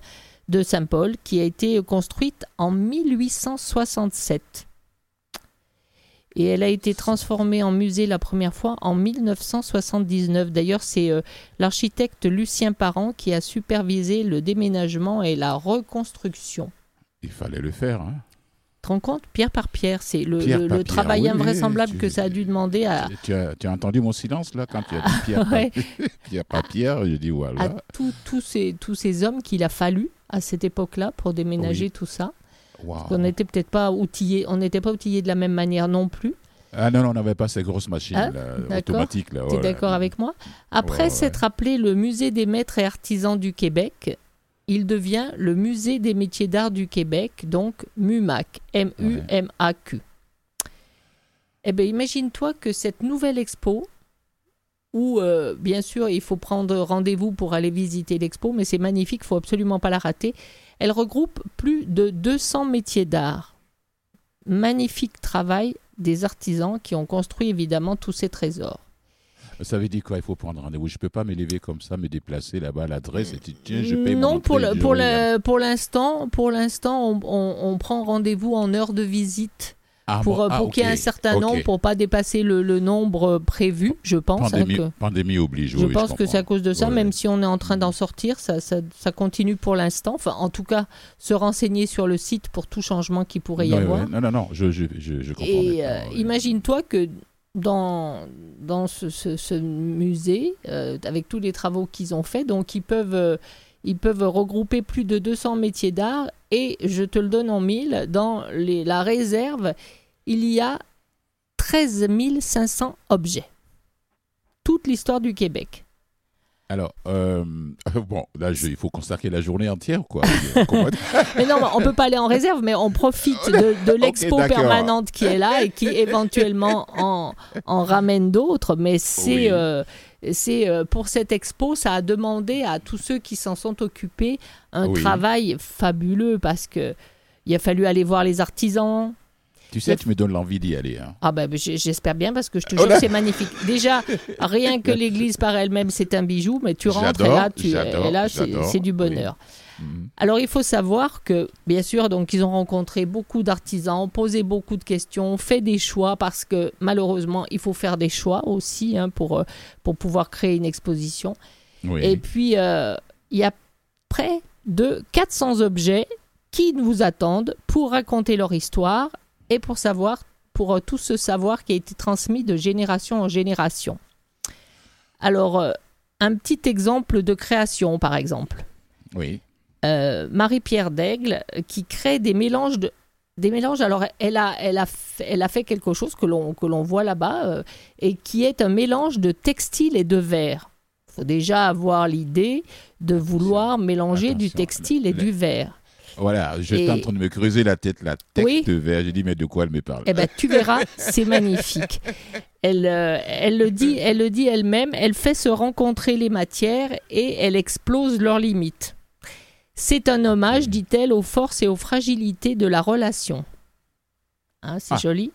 de Saint-Paul qui a été construite en 1867 et elle a été transformée en musée la première fois en 1979. D'ailleurs, c'est euh, l'architecte Lucien Parent qui a supervisé le déménagement et la reconstruction. Il fallait le faire. Hein. Tu te rends compte? Pierre par pierre, c'est le, Pierre le- par le pierre, travail oui, invraisemblable tu- que ça a dû demander à, Tu, as, tu as entendu mon silence là quand tu as dit pierre, [LAUGHS] Ouais. par, [LAUGHS] pierre par pierre Je dis à voilà. tous- tous ces, tous ces hommes qu'il a fallu à cette époque-là pour déménager Oui. tout ça. On n'était peut-être pas outillés, on n'était pas de la même manière non plus. Ah non, non, on n'avait pas ces grosses machines là, D'accord. automatiques. Là, Tu es d'accord avec moi? Après ouais. s'être appelé le Musée des maîtres et artisans du Québec, il devient le Musée des métiers d'art du Québec, donc MUMAC, M-U-M-A-Q. Eh bien, imagine-toi que cette nouvelle expo, où euh, bien sûr il faut prendre rendez-vous pour aller visiter l'expo, mais c'est magnifique, il faut absolument pas la rater, elle regroupe plus de 200 métiers d'art. Magnifique travail des artisans qui ont construit évidemment tous ces trésors. Ça veut dire quoi? Il faut prendre rendez-vous. Je peux pas me lever comme ça, me déplacer là-bas à l'adresse et dire tiens, je paye mon non, pour entrée, le- pour le- pour l'instant, pour l'instant, on, on- on prend rendez-vous en heure de visite Ah, pour, bon, euh, ah, pour qu'il y ait un certain nombre, pour pas dépasser le, le nombre prévu, je pense. hein, Pandémie, que- pandémie oblige. je oui, pense que c'est à cause de ça, Ouais. même si on est en train d'en sortir, ça, ça, ça continue pour l'instant. Enfin, en tout cas, se renseigner sur le site pour tout changement qui pourrait y avoir. ouais. Non, non, non, je, je, je, comprends. Et euh, imagine-toi que dans, dans ce, ce- ce musée, euh, avec tous les travaux qu'ils ont faits, donc ils peuvent, euh, ils peuvent regrouper plus de 200 métiers d'art. Et je te le donne en mille, dans les- la réserve, il y a 13 500 objets. Toute l'histoire du Québec. Alors, euh, [LAUGHS] bon, là, je- il faut consacrer la journée entière, quoi. Comment- [LAUGHS] [LAUGHS] Mais non, on peut pas aller en réserve, mais on profite de, de l'expo permanente qui est là et qui éventuellement en, en ramène d'autres. Mais c'est Oui. euh, c'est euh, pour cette expo, ça a demandé à tous ceux qui s'en sont occupés un Oui. travail fabuleux parce que il a fallu aller voir les artisans. tu sais, tu me donnes l'envie d'y aller. Hein. Ah ben j'espère bien parce que je te Oh jure c'est magnifique. Déjà, rien que l'église par elle-même, c'est un bijou, mais tu rentres et là, tu, j'adore, et là c'est du oui. Mhm. Alors il faut savoir que, bien sûr, donc ils ont rencontré beaucoup d'artisans, posé beaucoup de questions, fait des choix parce que malheureusement il faut faire des choix aussi hein, pour, euh, pour pouvoir créer une exposition. Oui. Et puis euh, il y a près de 400 objets qui vous attendent pour raconter leur histoire et pour savoir, pour euh, tout ce savoir qui a été transmis de génération en génération. Alors un petit exemple de création, par exemple Oui. Euh, Marie-Pierre Daigle euh, qui crée des mélanges de des mélanges. Alors, elle a, elle a, fait, elle a fait quelque chose que l'on que l'on voit là-bas euh, et qui est un mélange de textile et de verre. Il faut déjà avoir l'idée de vouloir mélanger du textile et le- du verre. Voilà, j'étais Et- en train de me creuser la tête, la tête Oui. de verre. J'ai dit, mais de quoi elle me parle? Eh ben, tu verras, c'est magnifique. Elle, euh, elle le dit, elle le dit elle-même. Elle fait se rencontrer les matières et elle explose leurs limites. C'est un hommage, dit-elle, aux forces et aux fragilités de la relation. Hein, c'est Ah. joli,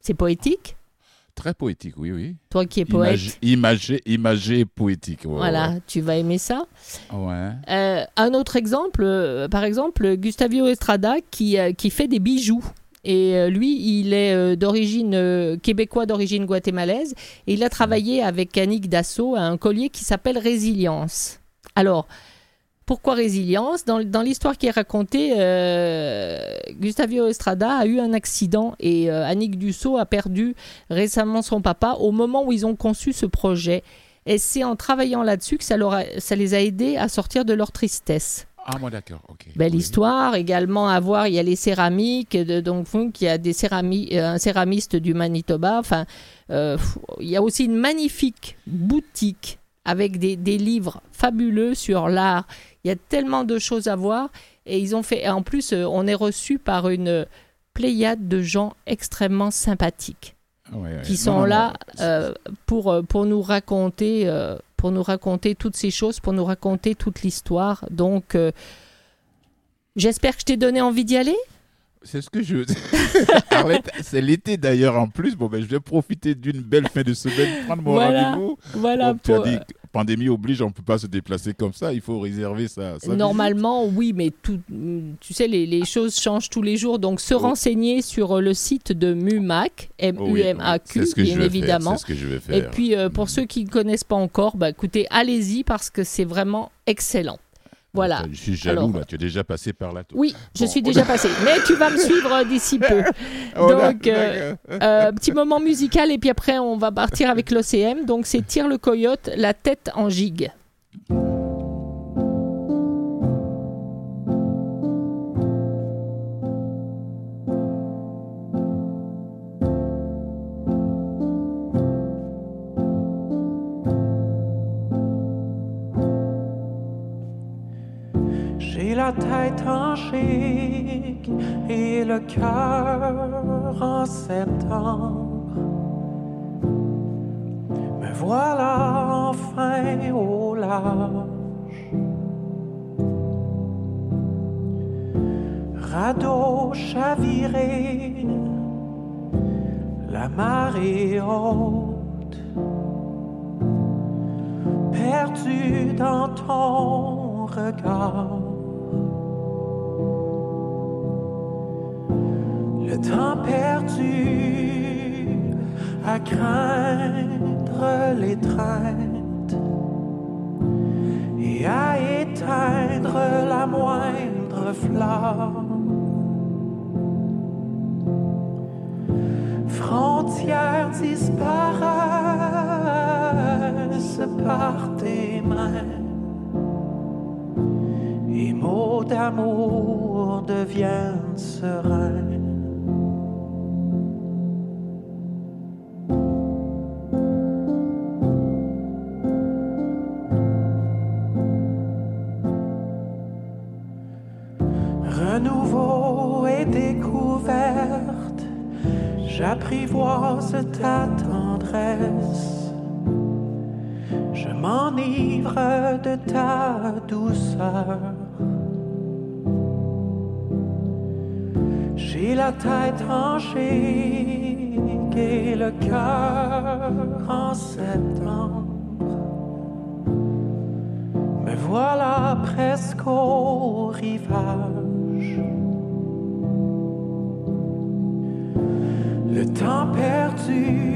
c'est poétique. Très poétique, oui, oui. Toi qui es poète, Imagé, imagé, poétique. ouais, voilà, tu vas aimer ça. Ouais. Euh, un autre exemple, euh, par exemple, Gustavio Estrada qui, euh, qui fait des bijoux. Et lui, il est d'origine québécois, d'origine guatémalaise. Et il a travaillé avec Annick Dassault à un collier qui s'appelle Résilience. Alors, pourquoi Résilience? Dans, dans l'histoire qui est racontée, euh, Gustavio Estrada a eu un accident et euh, Annick Dussault a perdu récemment son papa au moment où ils ont conçu ce projet. Et c'est en travaillant là-dessus que ça, leur a- ça les a aidés à sortir de leur tristesse. Ah, moi, d'accord, ok. Belle Oui. histoire. Également à voir, il y a les céramiques de Dong Fung, il y a des cérami- euh, un céramiste du Manitoba. Enfin, euh, il y a aussi une magnifique boutique avec des, des livres fabuleux sur l'art. Il y a tellement de choses à voir. Et ils ont fait. en plus, euh, on est reçu par une pléiade de gens extrêmement sympathiques Ouais, ouais. qui sont non, là euh, pour, euh, pour nous raconter euh, pour nous raconter toutes ces choses, pour nous raconter toute l'histoire. Donc, euh, j'espère que je t'ai donné envie d'y aller. C'est ce que je. [LAUGHS] Arlette, c'est l'été d'ailleurs en plus. Bon, ben, je vais profiter d'une belle fin de semaine, prendre mon Voilà, rendez-vous. voilà as pour- dit, pandémie oblige, on ne peut pas se déplacer comme ça. Il faut réserver ça. Normalement, oui, mais tout, tu sais, les, les choses changent tous les jours. Donc, se renseigner sur euh, le site de MUMAC, M-U-M-A-Q, bien évidemment. faire, c'est ce que je vais Et puis, euh, pour ceux qui ne connaissent pas encore, bah, écoutez, allez-y parce que c'est vraiment excellent. Voilà. Je suis jaloux, Alors, là. Tu es déjà passé par là. toi. Oui, je suis déjà passée. [LAUGHS] Mais tu vas me suivre d'ici peu. [LAUGHS] Oh, Donc, euh, euh, petit moment musical et puis après, on va partir avec l'OCM. Donc, c'est Tire le coyote, la tête en gigue. Et le cœur en septembre. Me voilà enfin au large. Radeau chaviré, la marée haute, perdu dans ton regard. Temps perdu à craindre l'étreinte et à éteindre la moindre flamme. Frontières disparaissent par tes mains et mots d'amour deviennent sereins. J'apprivoise ta tendresse. Je m'enivre de ta douceur. J'ai la tête chic et le cœur en septembre. Me voilà presque au rivage. Temps perdu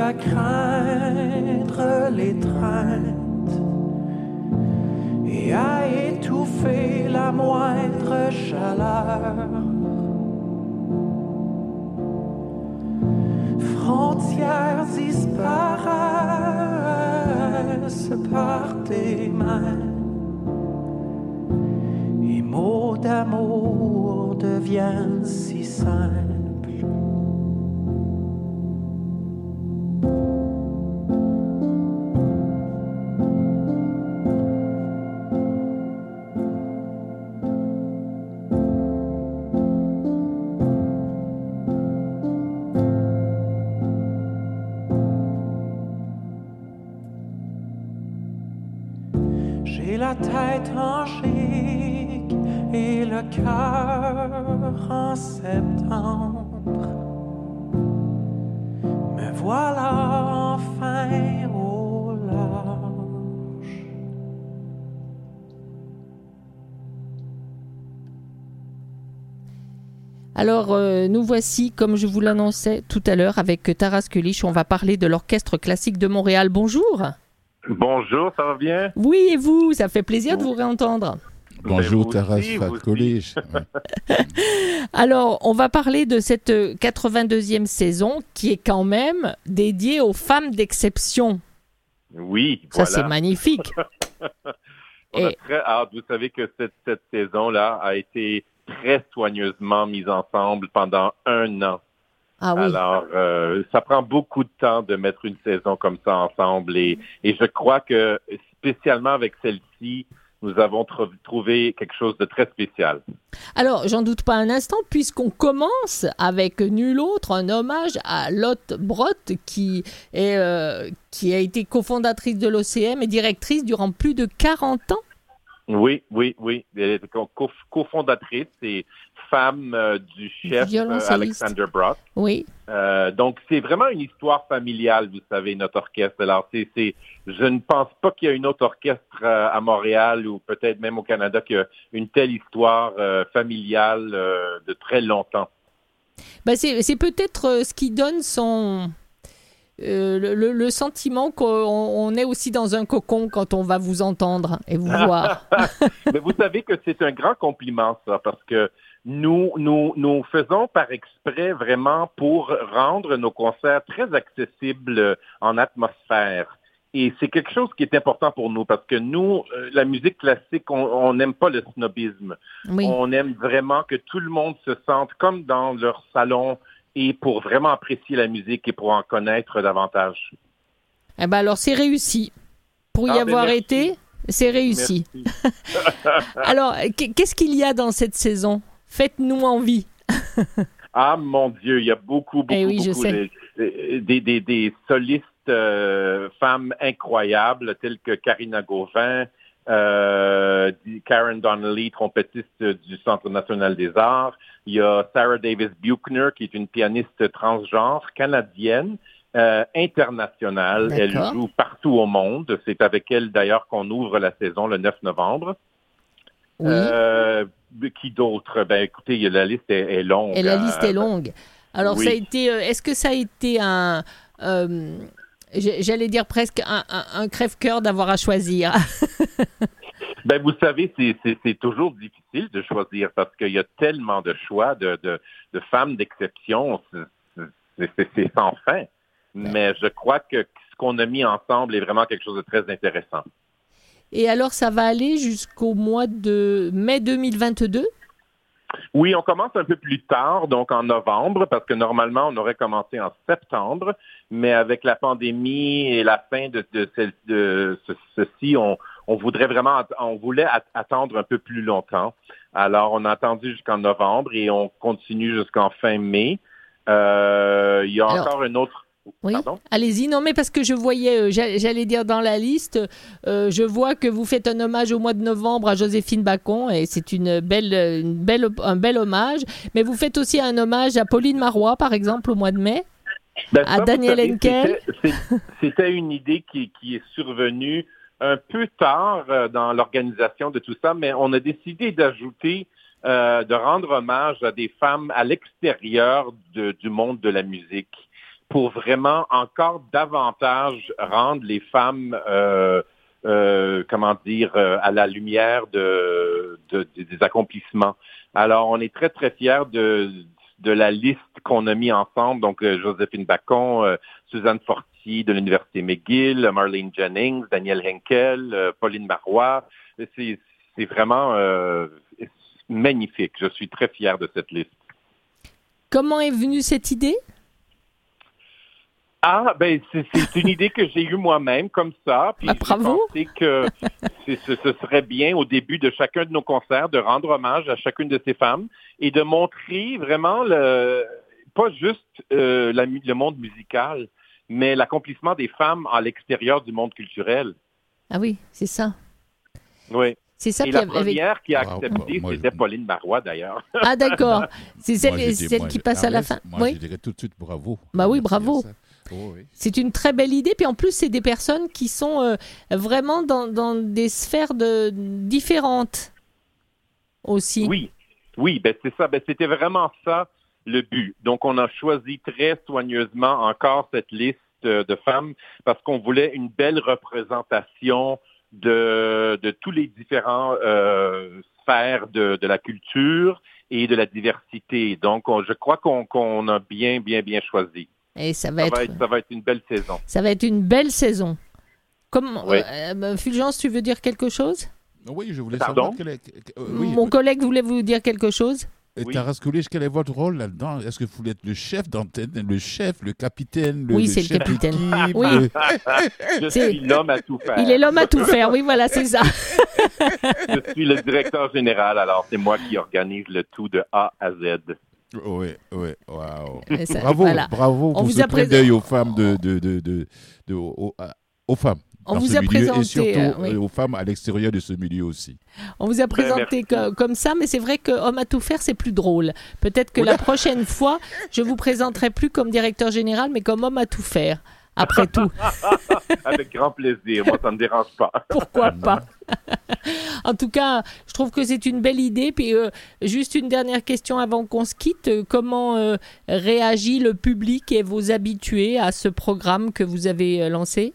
à craindre l'étreinte et à étouffer la moindre chaleur. Frontières disparaissent par tes mains et mots d'amour deviennent si simples. Cœur en septembre. Me voilà enfin au large. Alors, euh, nous voici, comme je vous l'annonçais tout à l'heure, avec Taras Kulich. On va parler de l'Orchestre classique de Montréal. Bonjour. Bonjour, ça va bien? Oui, et vous? Ça fait plaisir de vous réentendre. Bonjour vous Taras Fatkolich. [LAUGHS] Alors, on va parler de cette euh, 82e saison qui est quand même dédiée aux femmes d'exception. Oui, Ça, voilà. c'est magnifique. [LAUGHS] On a très hâte. Vous savez que cette, cette saison-là a été très soigneusement mise ensemble pendant un an. Ah oui. Alors, euh, ça prend beaucoup de temps de mettre une saison comme ça ensemble et, et je crois que spécialement avec celle-ci, nous avons tr- trouvé quelque chose de très spécial. Alors, j'en doute pas un instant, puisqu'on commence avec nul autre un hommage à Lotte Brott, qui, est, euh, qui a été cofondatrice de l'OCM et directrice durant plus de 40 ans. Oui, oui, oui. Elle était co- co- cofondatrice et femme euh, du chef euh. Alexander Brock. Oui. Euh, donc, c'est vraiment une histoire familiale, vous savez, notre orchestre. Alors, c'est, c'est, je ne pense pas qu'il y a une autre orchestre à Montréal ou peut-être même au Canada qui a une telle histoire familiale de très longtemps. Bah, c'est c'est peut-être ce qui donne son. euh, le, le- le sentiment qu'on on est aussi dans un cocon quand on va vous entendre et vous [LAUGHS] voir. Mais vous savez que c'est un grand compliment, ça, parce que nous, nous, nous faisons par exprès vraiment pour rendre nos concerts très accessibles euh, en atmosphère. Et c'est quelque chose qui est important pour nous parce que nous, euh, la musique classique, on n'aime pas le snobisme. Oui. On aime vraiment que tout le monde se sente comme dans leur salon et pour vraiment apprécier la musique et pour en connaître davantage. Eh ben alors, c'est réussi. Pour y Ah, ben, avoir été, c'est réussi. [LAUGHS] Alors, qu- qu'est-ce qu'il y a dans cette saison? Faites-nous envie. [LAUGHS] Ah mon Dieu, il y a beaucoup, beaucoup, Eh oui, je beaucoup sais. de- des, des, des solistes euh, femmes incroyables telles que Karina Gauvin, euh, Karen Donnelly, trompettiste du Centre national des arts. Il y a Sarah Davis Buchner, qui est une pianiste transgenre canadienne. euh, internationale. Elle joue partout au monde. C'est avec elle d'ailleurs qu'on ouvre la saison le 9 novembre. Oui. Euh, qui d'autre? Ben, écoutez, la liste est, est longue. Et la liste est Euh, longue. Alors, oui. ça a été. euh, Est-ce que ça a été un. euh, J'allais dire presque un, un- un crève-cœur d'avoir à choisir? [LAUGHS] Ben, vous savez, c'est- toujours difficile de choisir parce qu'il y a tellement de choix de, de, de femmes d'exception. C'est sans fin. Mais je crois que ce qu'on a mis ensemble est vraiment quelque chose de très intéressant. Et alors, ça va aller jusqu'au mois de mai 2022 Oui, on commence un peu plus tard, donc en novembre, parce que normalement, on aurait commencé en septembre, mais avec la pandémie et la fin de, de, celle- de ce- ceci, on, on voudrait vraiment, on voulait at- attendre un peu plus longtemps. Alors, on a attendu jusqu'en novembre et on continue jusqu'en fin mai. Euh, il y a Alors, encore un autre. Oui, allez-y. Non, mais parce que je voyais, euh, j'a- j'allais dire dans la liste, euh, je vois que vous faites un hommage au mois de novembre à Joséphine Bacon, et c'est une belle, une belle, un bel hommage. Mais vous faites aussi un hommage à Pauline Marois, par exemple, au mois de mai? Ben, À ça, Daniel Henkel? c'était- une idée qui, qui est survenue un peu tard euh, dans l'organisation de tout ça, mais on a décidé d'ajouter, euh, de rendre hommage à des femmes à l'extérieur de- du monde de la musique pour vraiment encore davantage rendre les femmes, euh, euh, comment dire, euh, à la lumière de, de- de- des accomplissements. Alors, on est très, très fiers de, de la liste qu'on a mis ensemble. Donc, euh, Joséphine Bacon, euh, Suzanne Fortier de l'Université McGill, Marlene Jennings, Daniel Henkel, euh, Pauline Marois. C'est c'est vraiment euh, magnifique. Je suis très fier de cette liste. Comment est venue cette idée? Ah, ben c'est une idée que j'ai eue moi-même comme ça. Puis Ah, j'ai bravo. pensé que [LAUGHS] ce, ce serait bien au début de chacun de nos concerts de rendre hommage à chacune de ces femmes et de montrer vraiment le pas juste euh, la le monde musical, mais l'accomplissement des femmes à l'extérieur du monde culturel. Ah oui, c'est ça. Oui. C'est ça Et qu'il la y avait- première qui a Wow, accepté, c'était Pauline Marois d'ailleurs. Ah d'accord. [LAUGHS] C'est celle, Moi, je celle moi, qui je- passe à la fin. Moi, oui. je dirais tout de suite bravo. Bah oui, Merci bravo. Oh, oui. C'est une très belle idée. Puis en plus, c'est des personnes qui sont euh, vraiment dans, dans des sphères de, différentes aussi. Oui, oui, ben c'est ça. Ben c'était vraiment ça le but. Donc on a choisi très soigneusement encore cette liste euh, de femmes parce qu'on voulait une belle représentation de, de tous les différents euh, sphères de, de la culture et de la diversité. Donc on- je crois qu'on qu'on a bien, bien, bien choisi. Et ça va Ça être, va être, ça va être une belle saison. ça va être une belle saison. Comme Oui. euh, euh, Fulgence, tu veux dire quelque chose? Oui, je voulais Pardon? savoir quel est, euh, oui, Mon collègue voulait vous dire quelque chose? Et Oui. Quel est votre rôle là-dedans? Est-ce que vous voulez être le chef d'antenne, le chef, le capitaine, le, Oui, c'est le capitaine. Oui. [LAUGHS] Je C'est- suis l'homme à tout faire. Il est l'homme à tout faire. Oui, voilà, c'est ça. [LAUGHS] Je suis le directeur général, alors c'est moi qui organise le tout de A à Z. Oui, oui, waouh. [LAUGHS] Bravo, voilà. bravo On pour vous ce a présent- d'œil aux femmes de, de, de, de, de- aux, femmes. On vous a présenté, et surtout euh, oui. euh, aux femmes à l'extérieur de ce milieu aussi. On vous a Ben, présenté comme ça, mais c'est vrai que Homme à tout faire, c'est plus drôle. Peut-être que la prochaine fois, je vous présenterai plus comme directeur général, mais comme homme à tout faire. Après tout, [LAUGHS] Avec grand plaisir. Moi, ça ne me dérange pas. [LAUGHS] pourquoi pas? [LAUGHS] En tout cas, je trouve que c'est une belle idée. Puis euh, juste une dernière question avant qu'on se quitte. Comment euh, réagit le public et vos habitués à ce programme que vous avez euh, lancé?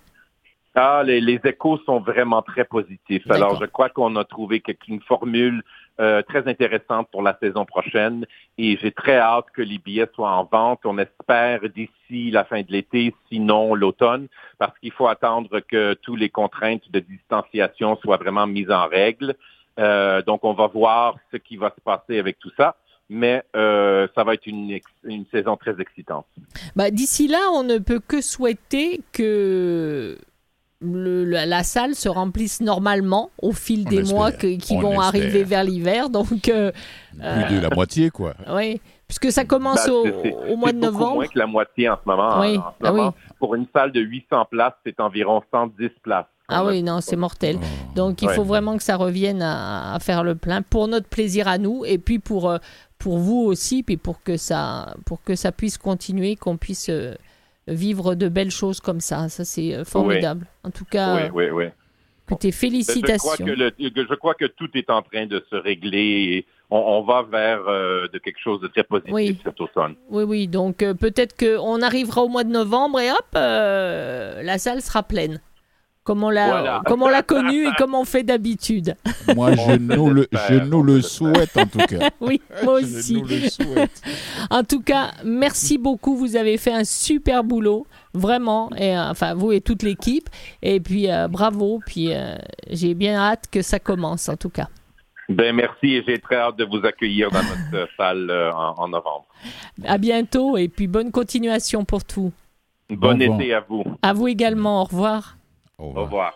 Ah, les, les échos sont vraiment très positifs. Alors, je crois qu'on a trouvé une formule euh, très intéressante pour la saison prochaine et j'ai très hâte que les billets soient en vente. On espère d'ici la fin de l'été, sinon l'automne, parce qu'il faut attendre que toutes les contraintes de distanciation soient vraiment mises en règle. Euh, donc, on va voir ce qui va se passer avec tout ça. Mais euh, ça va être une, une saison très excitante. Bah, D'ici là, on ne peut que souhaiter que le- la, la salle se remplisse normalement au fil On des mois que- qui On vont arriver vers l'hiver. Donc, euh, Plus de la moitié, quoi. oui, puisque ça commence Bah, au, mois de novembre. moins que la moitié en ce moment. Oui, En ce ah oui. Pour une salle de 800 places, c'est environ 110 places. Ah oui, non, c'est mortel. Donc, il Ouais. faut vraiment que ça revienne à, à faire le plein pour notre plaisir à nous et puis pour, euh, pour vous aussi, puis pour que ça, pour que ça puisse continuer, qu'on puisse euh, vivre de belles choses comme ça. Ça, c'est euh, formidable. En tout cas, Oui, oui, oui. Écoutez, Je crois, félicitations. que le- je crois que tout est en train de se régler et on, on va vers euh, de quelque chose de très positif Oui. cet automne. Oui, oui, donc euh, peut-être qu'on arrivera au mois de novembre et hop, euh, la salle sera pleine. Comme on l'a Voilà. [LAUGHS] comme on l'a connu et comme on fait d'habitude. Moi, je nous le, je nous le souhaite en tout cas. Oui, moi Je aussi. nous le souhaite. [LAUGHS] En tout cas, merci beaucoup. Vous avez fait un super boulot, vraiment. Et, euh, enfin, vous et toute l'équipe. Et puis, euh, bravo. Puis, euh, j'ai bien hâte que ça commence, en tout cas. Ben merci et j'ai très hâte de vous accueillir dans notre salle euh, en, en novembre. À bientôt. Et puis, bonne continuation pour tout. Bon revoir. été à vous. À vous également. Au revoir. 好唔啊？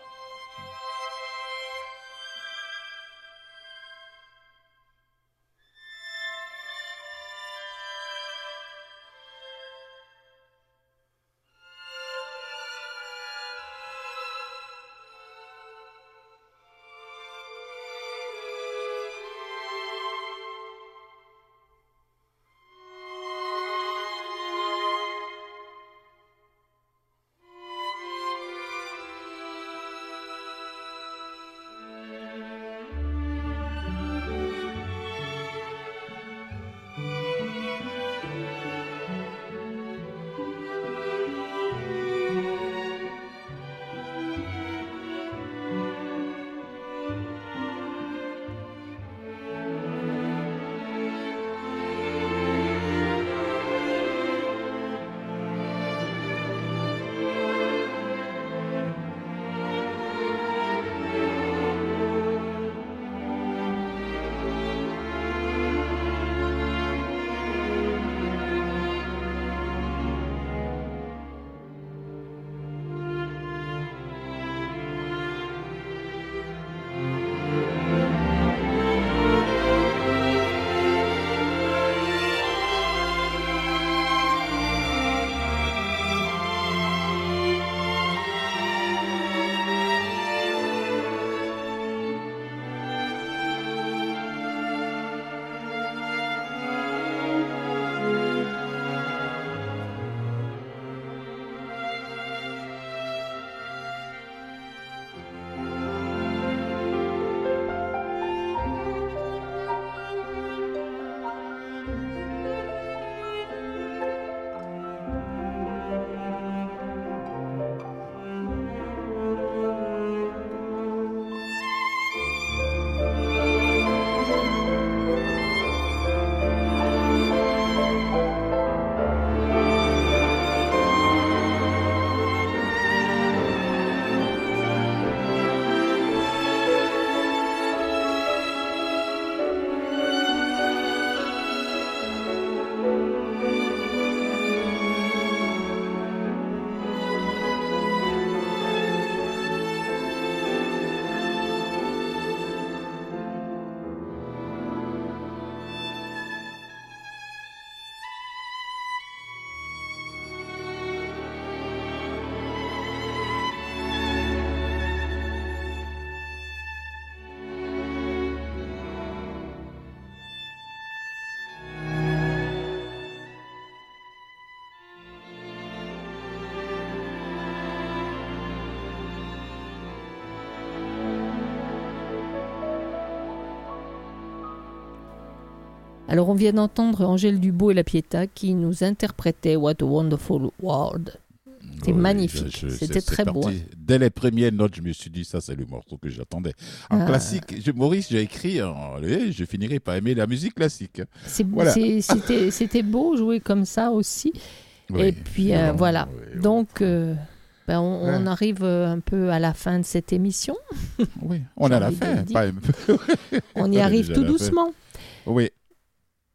Alors, on vient d'entendre Angèle Dubois et La Pietà qui nous interprétaient What a Wonderful World. C'était Oui, magnifique. C'était c'est- très c'est beau. parti. Dès les premières notes, je me suis dit, ça, c'est le morceau que j'attendais. En Ah. classique, je- Maurice, j'ai écrit, en- je finirai par aimer la musique classique. C'est- Voilà. c'est- C'était beau jouer comme ça aussi. Oui, Et puis euh, voilà. oui, Donc, euh, ben, on, arrive euh, un peu à la fin de cette émission. Oui, on a la fin. pas. On y arrive tout doucement. Oui.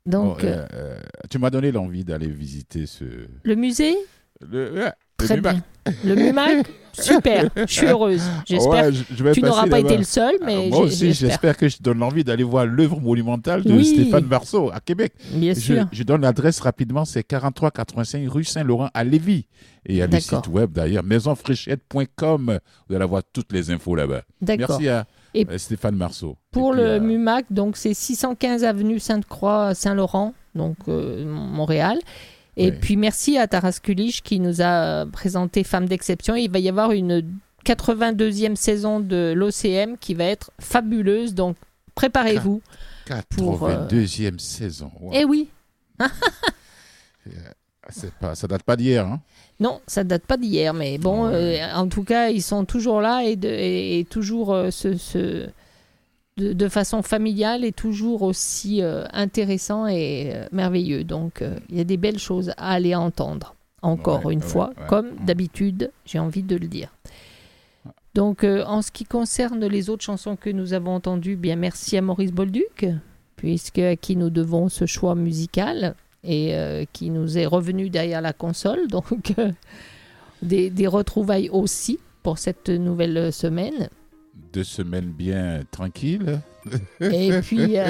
Donc, Oh, euh, euh, tu m'as donné l'envie d'aller visiter ce. le musée, Le, le très Mumac. bien. Le MUMAC, [LAUGHS] super. Je suis heureuse. J'espère Ouais, je- tu n'auras pas été le seul, mais Ah, Moi j'ai- aussi, j'espère. que je te donne l'envie d'aller voir l'œuvre monumentale de Oui. Stéphane Marceau à Québec. Bien je, sûr. je donne l'adresse rapidement, c'est 4385 rue Saint-Laurent à Lévis. Et il y a le site web d'ailleurs, maisonfréchette.com. Vous allez avoir toutes les infos là-bas. D'accord. Merci à Et euh, Stéphane Marceau. Pour puis, le euh, MUMAC, donc c'est 615 avenue Sainte-Croix, Saint-Laurent, donc euh, Montréal. Et Oui. puis merci à Taras Kulich qui nous a présenté Femme d'exception. Il va y avoir une 82e saison de l'OCM qui va être fabuleuse. Donc, préparez-vous. 82e saison. Wow. Eh oui. [LAUGHS] Pas, ça date pas d'hier. Hein non, ça date pas d'hier, mais bon, ouais. euh, en tout cas, ils sont toujours là et, de, et, et toujours euh, ce, ce de, de, façon familiale et toujours aussi euh, intéressant et merveilleux. Donc, il y a des belles choses à aller entendre, encore Ouais, une ouais, fois, comme d'habitude, j'ai envie de le dire. Donc, en ce qui concerne les autres chansons que nous avons entendues, bien merci à Maurice Bolduc, puisque à qui nous devons ce choix musical et euh, qui nous est revenu derrière la console. [LAUGHS] Donc, euh, des, des retrouvailles aussi pour cette nouvelle semaine. Deux semaines bien tranquilles. Et [LAUGHS] puis, euh,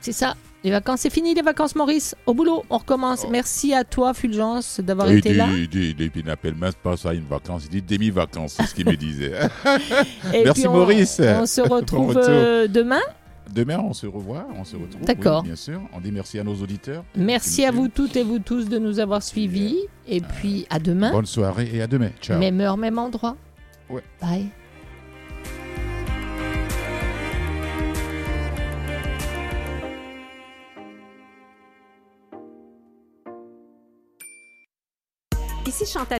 c'est ça. Les vacances, c'est fini les vacances, Maurice. Au boulot, on recommence. Merci à toi, Fulgence, d'avoir été dit, là. il dit, il n'appelle même pas ça une vacance, il dit demi-vacances, c'est ce qu'il me disait. [LAUGHS] Merci on- Maurice. On se Bon retrouve retour. euh, demain. Demain, on se revoit, on se retrouve. D'accord. oui, bien sûr. On dit merci à nos auditeurs. Merci à vous toutes et vous tous de nous avoir suivis. Et puis à demain. Bonne soirée et à demain. Ciao. Même heure, même endroit. Ouais. Bye. Ici Chantal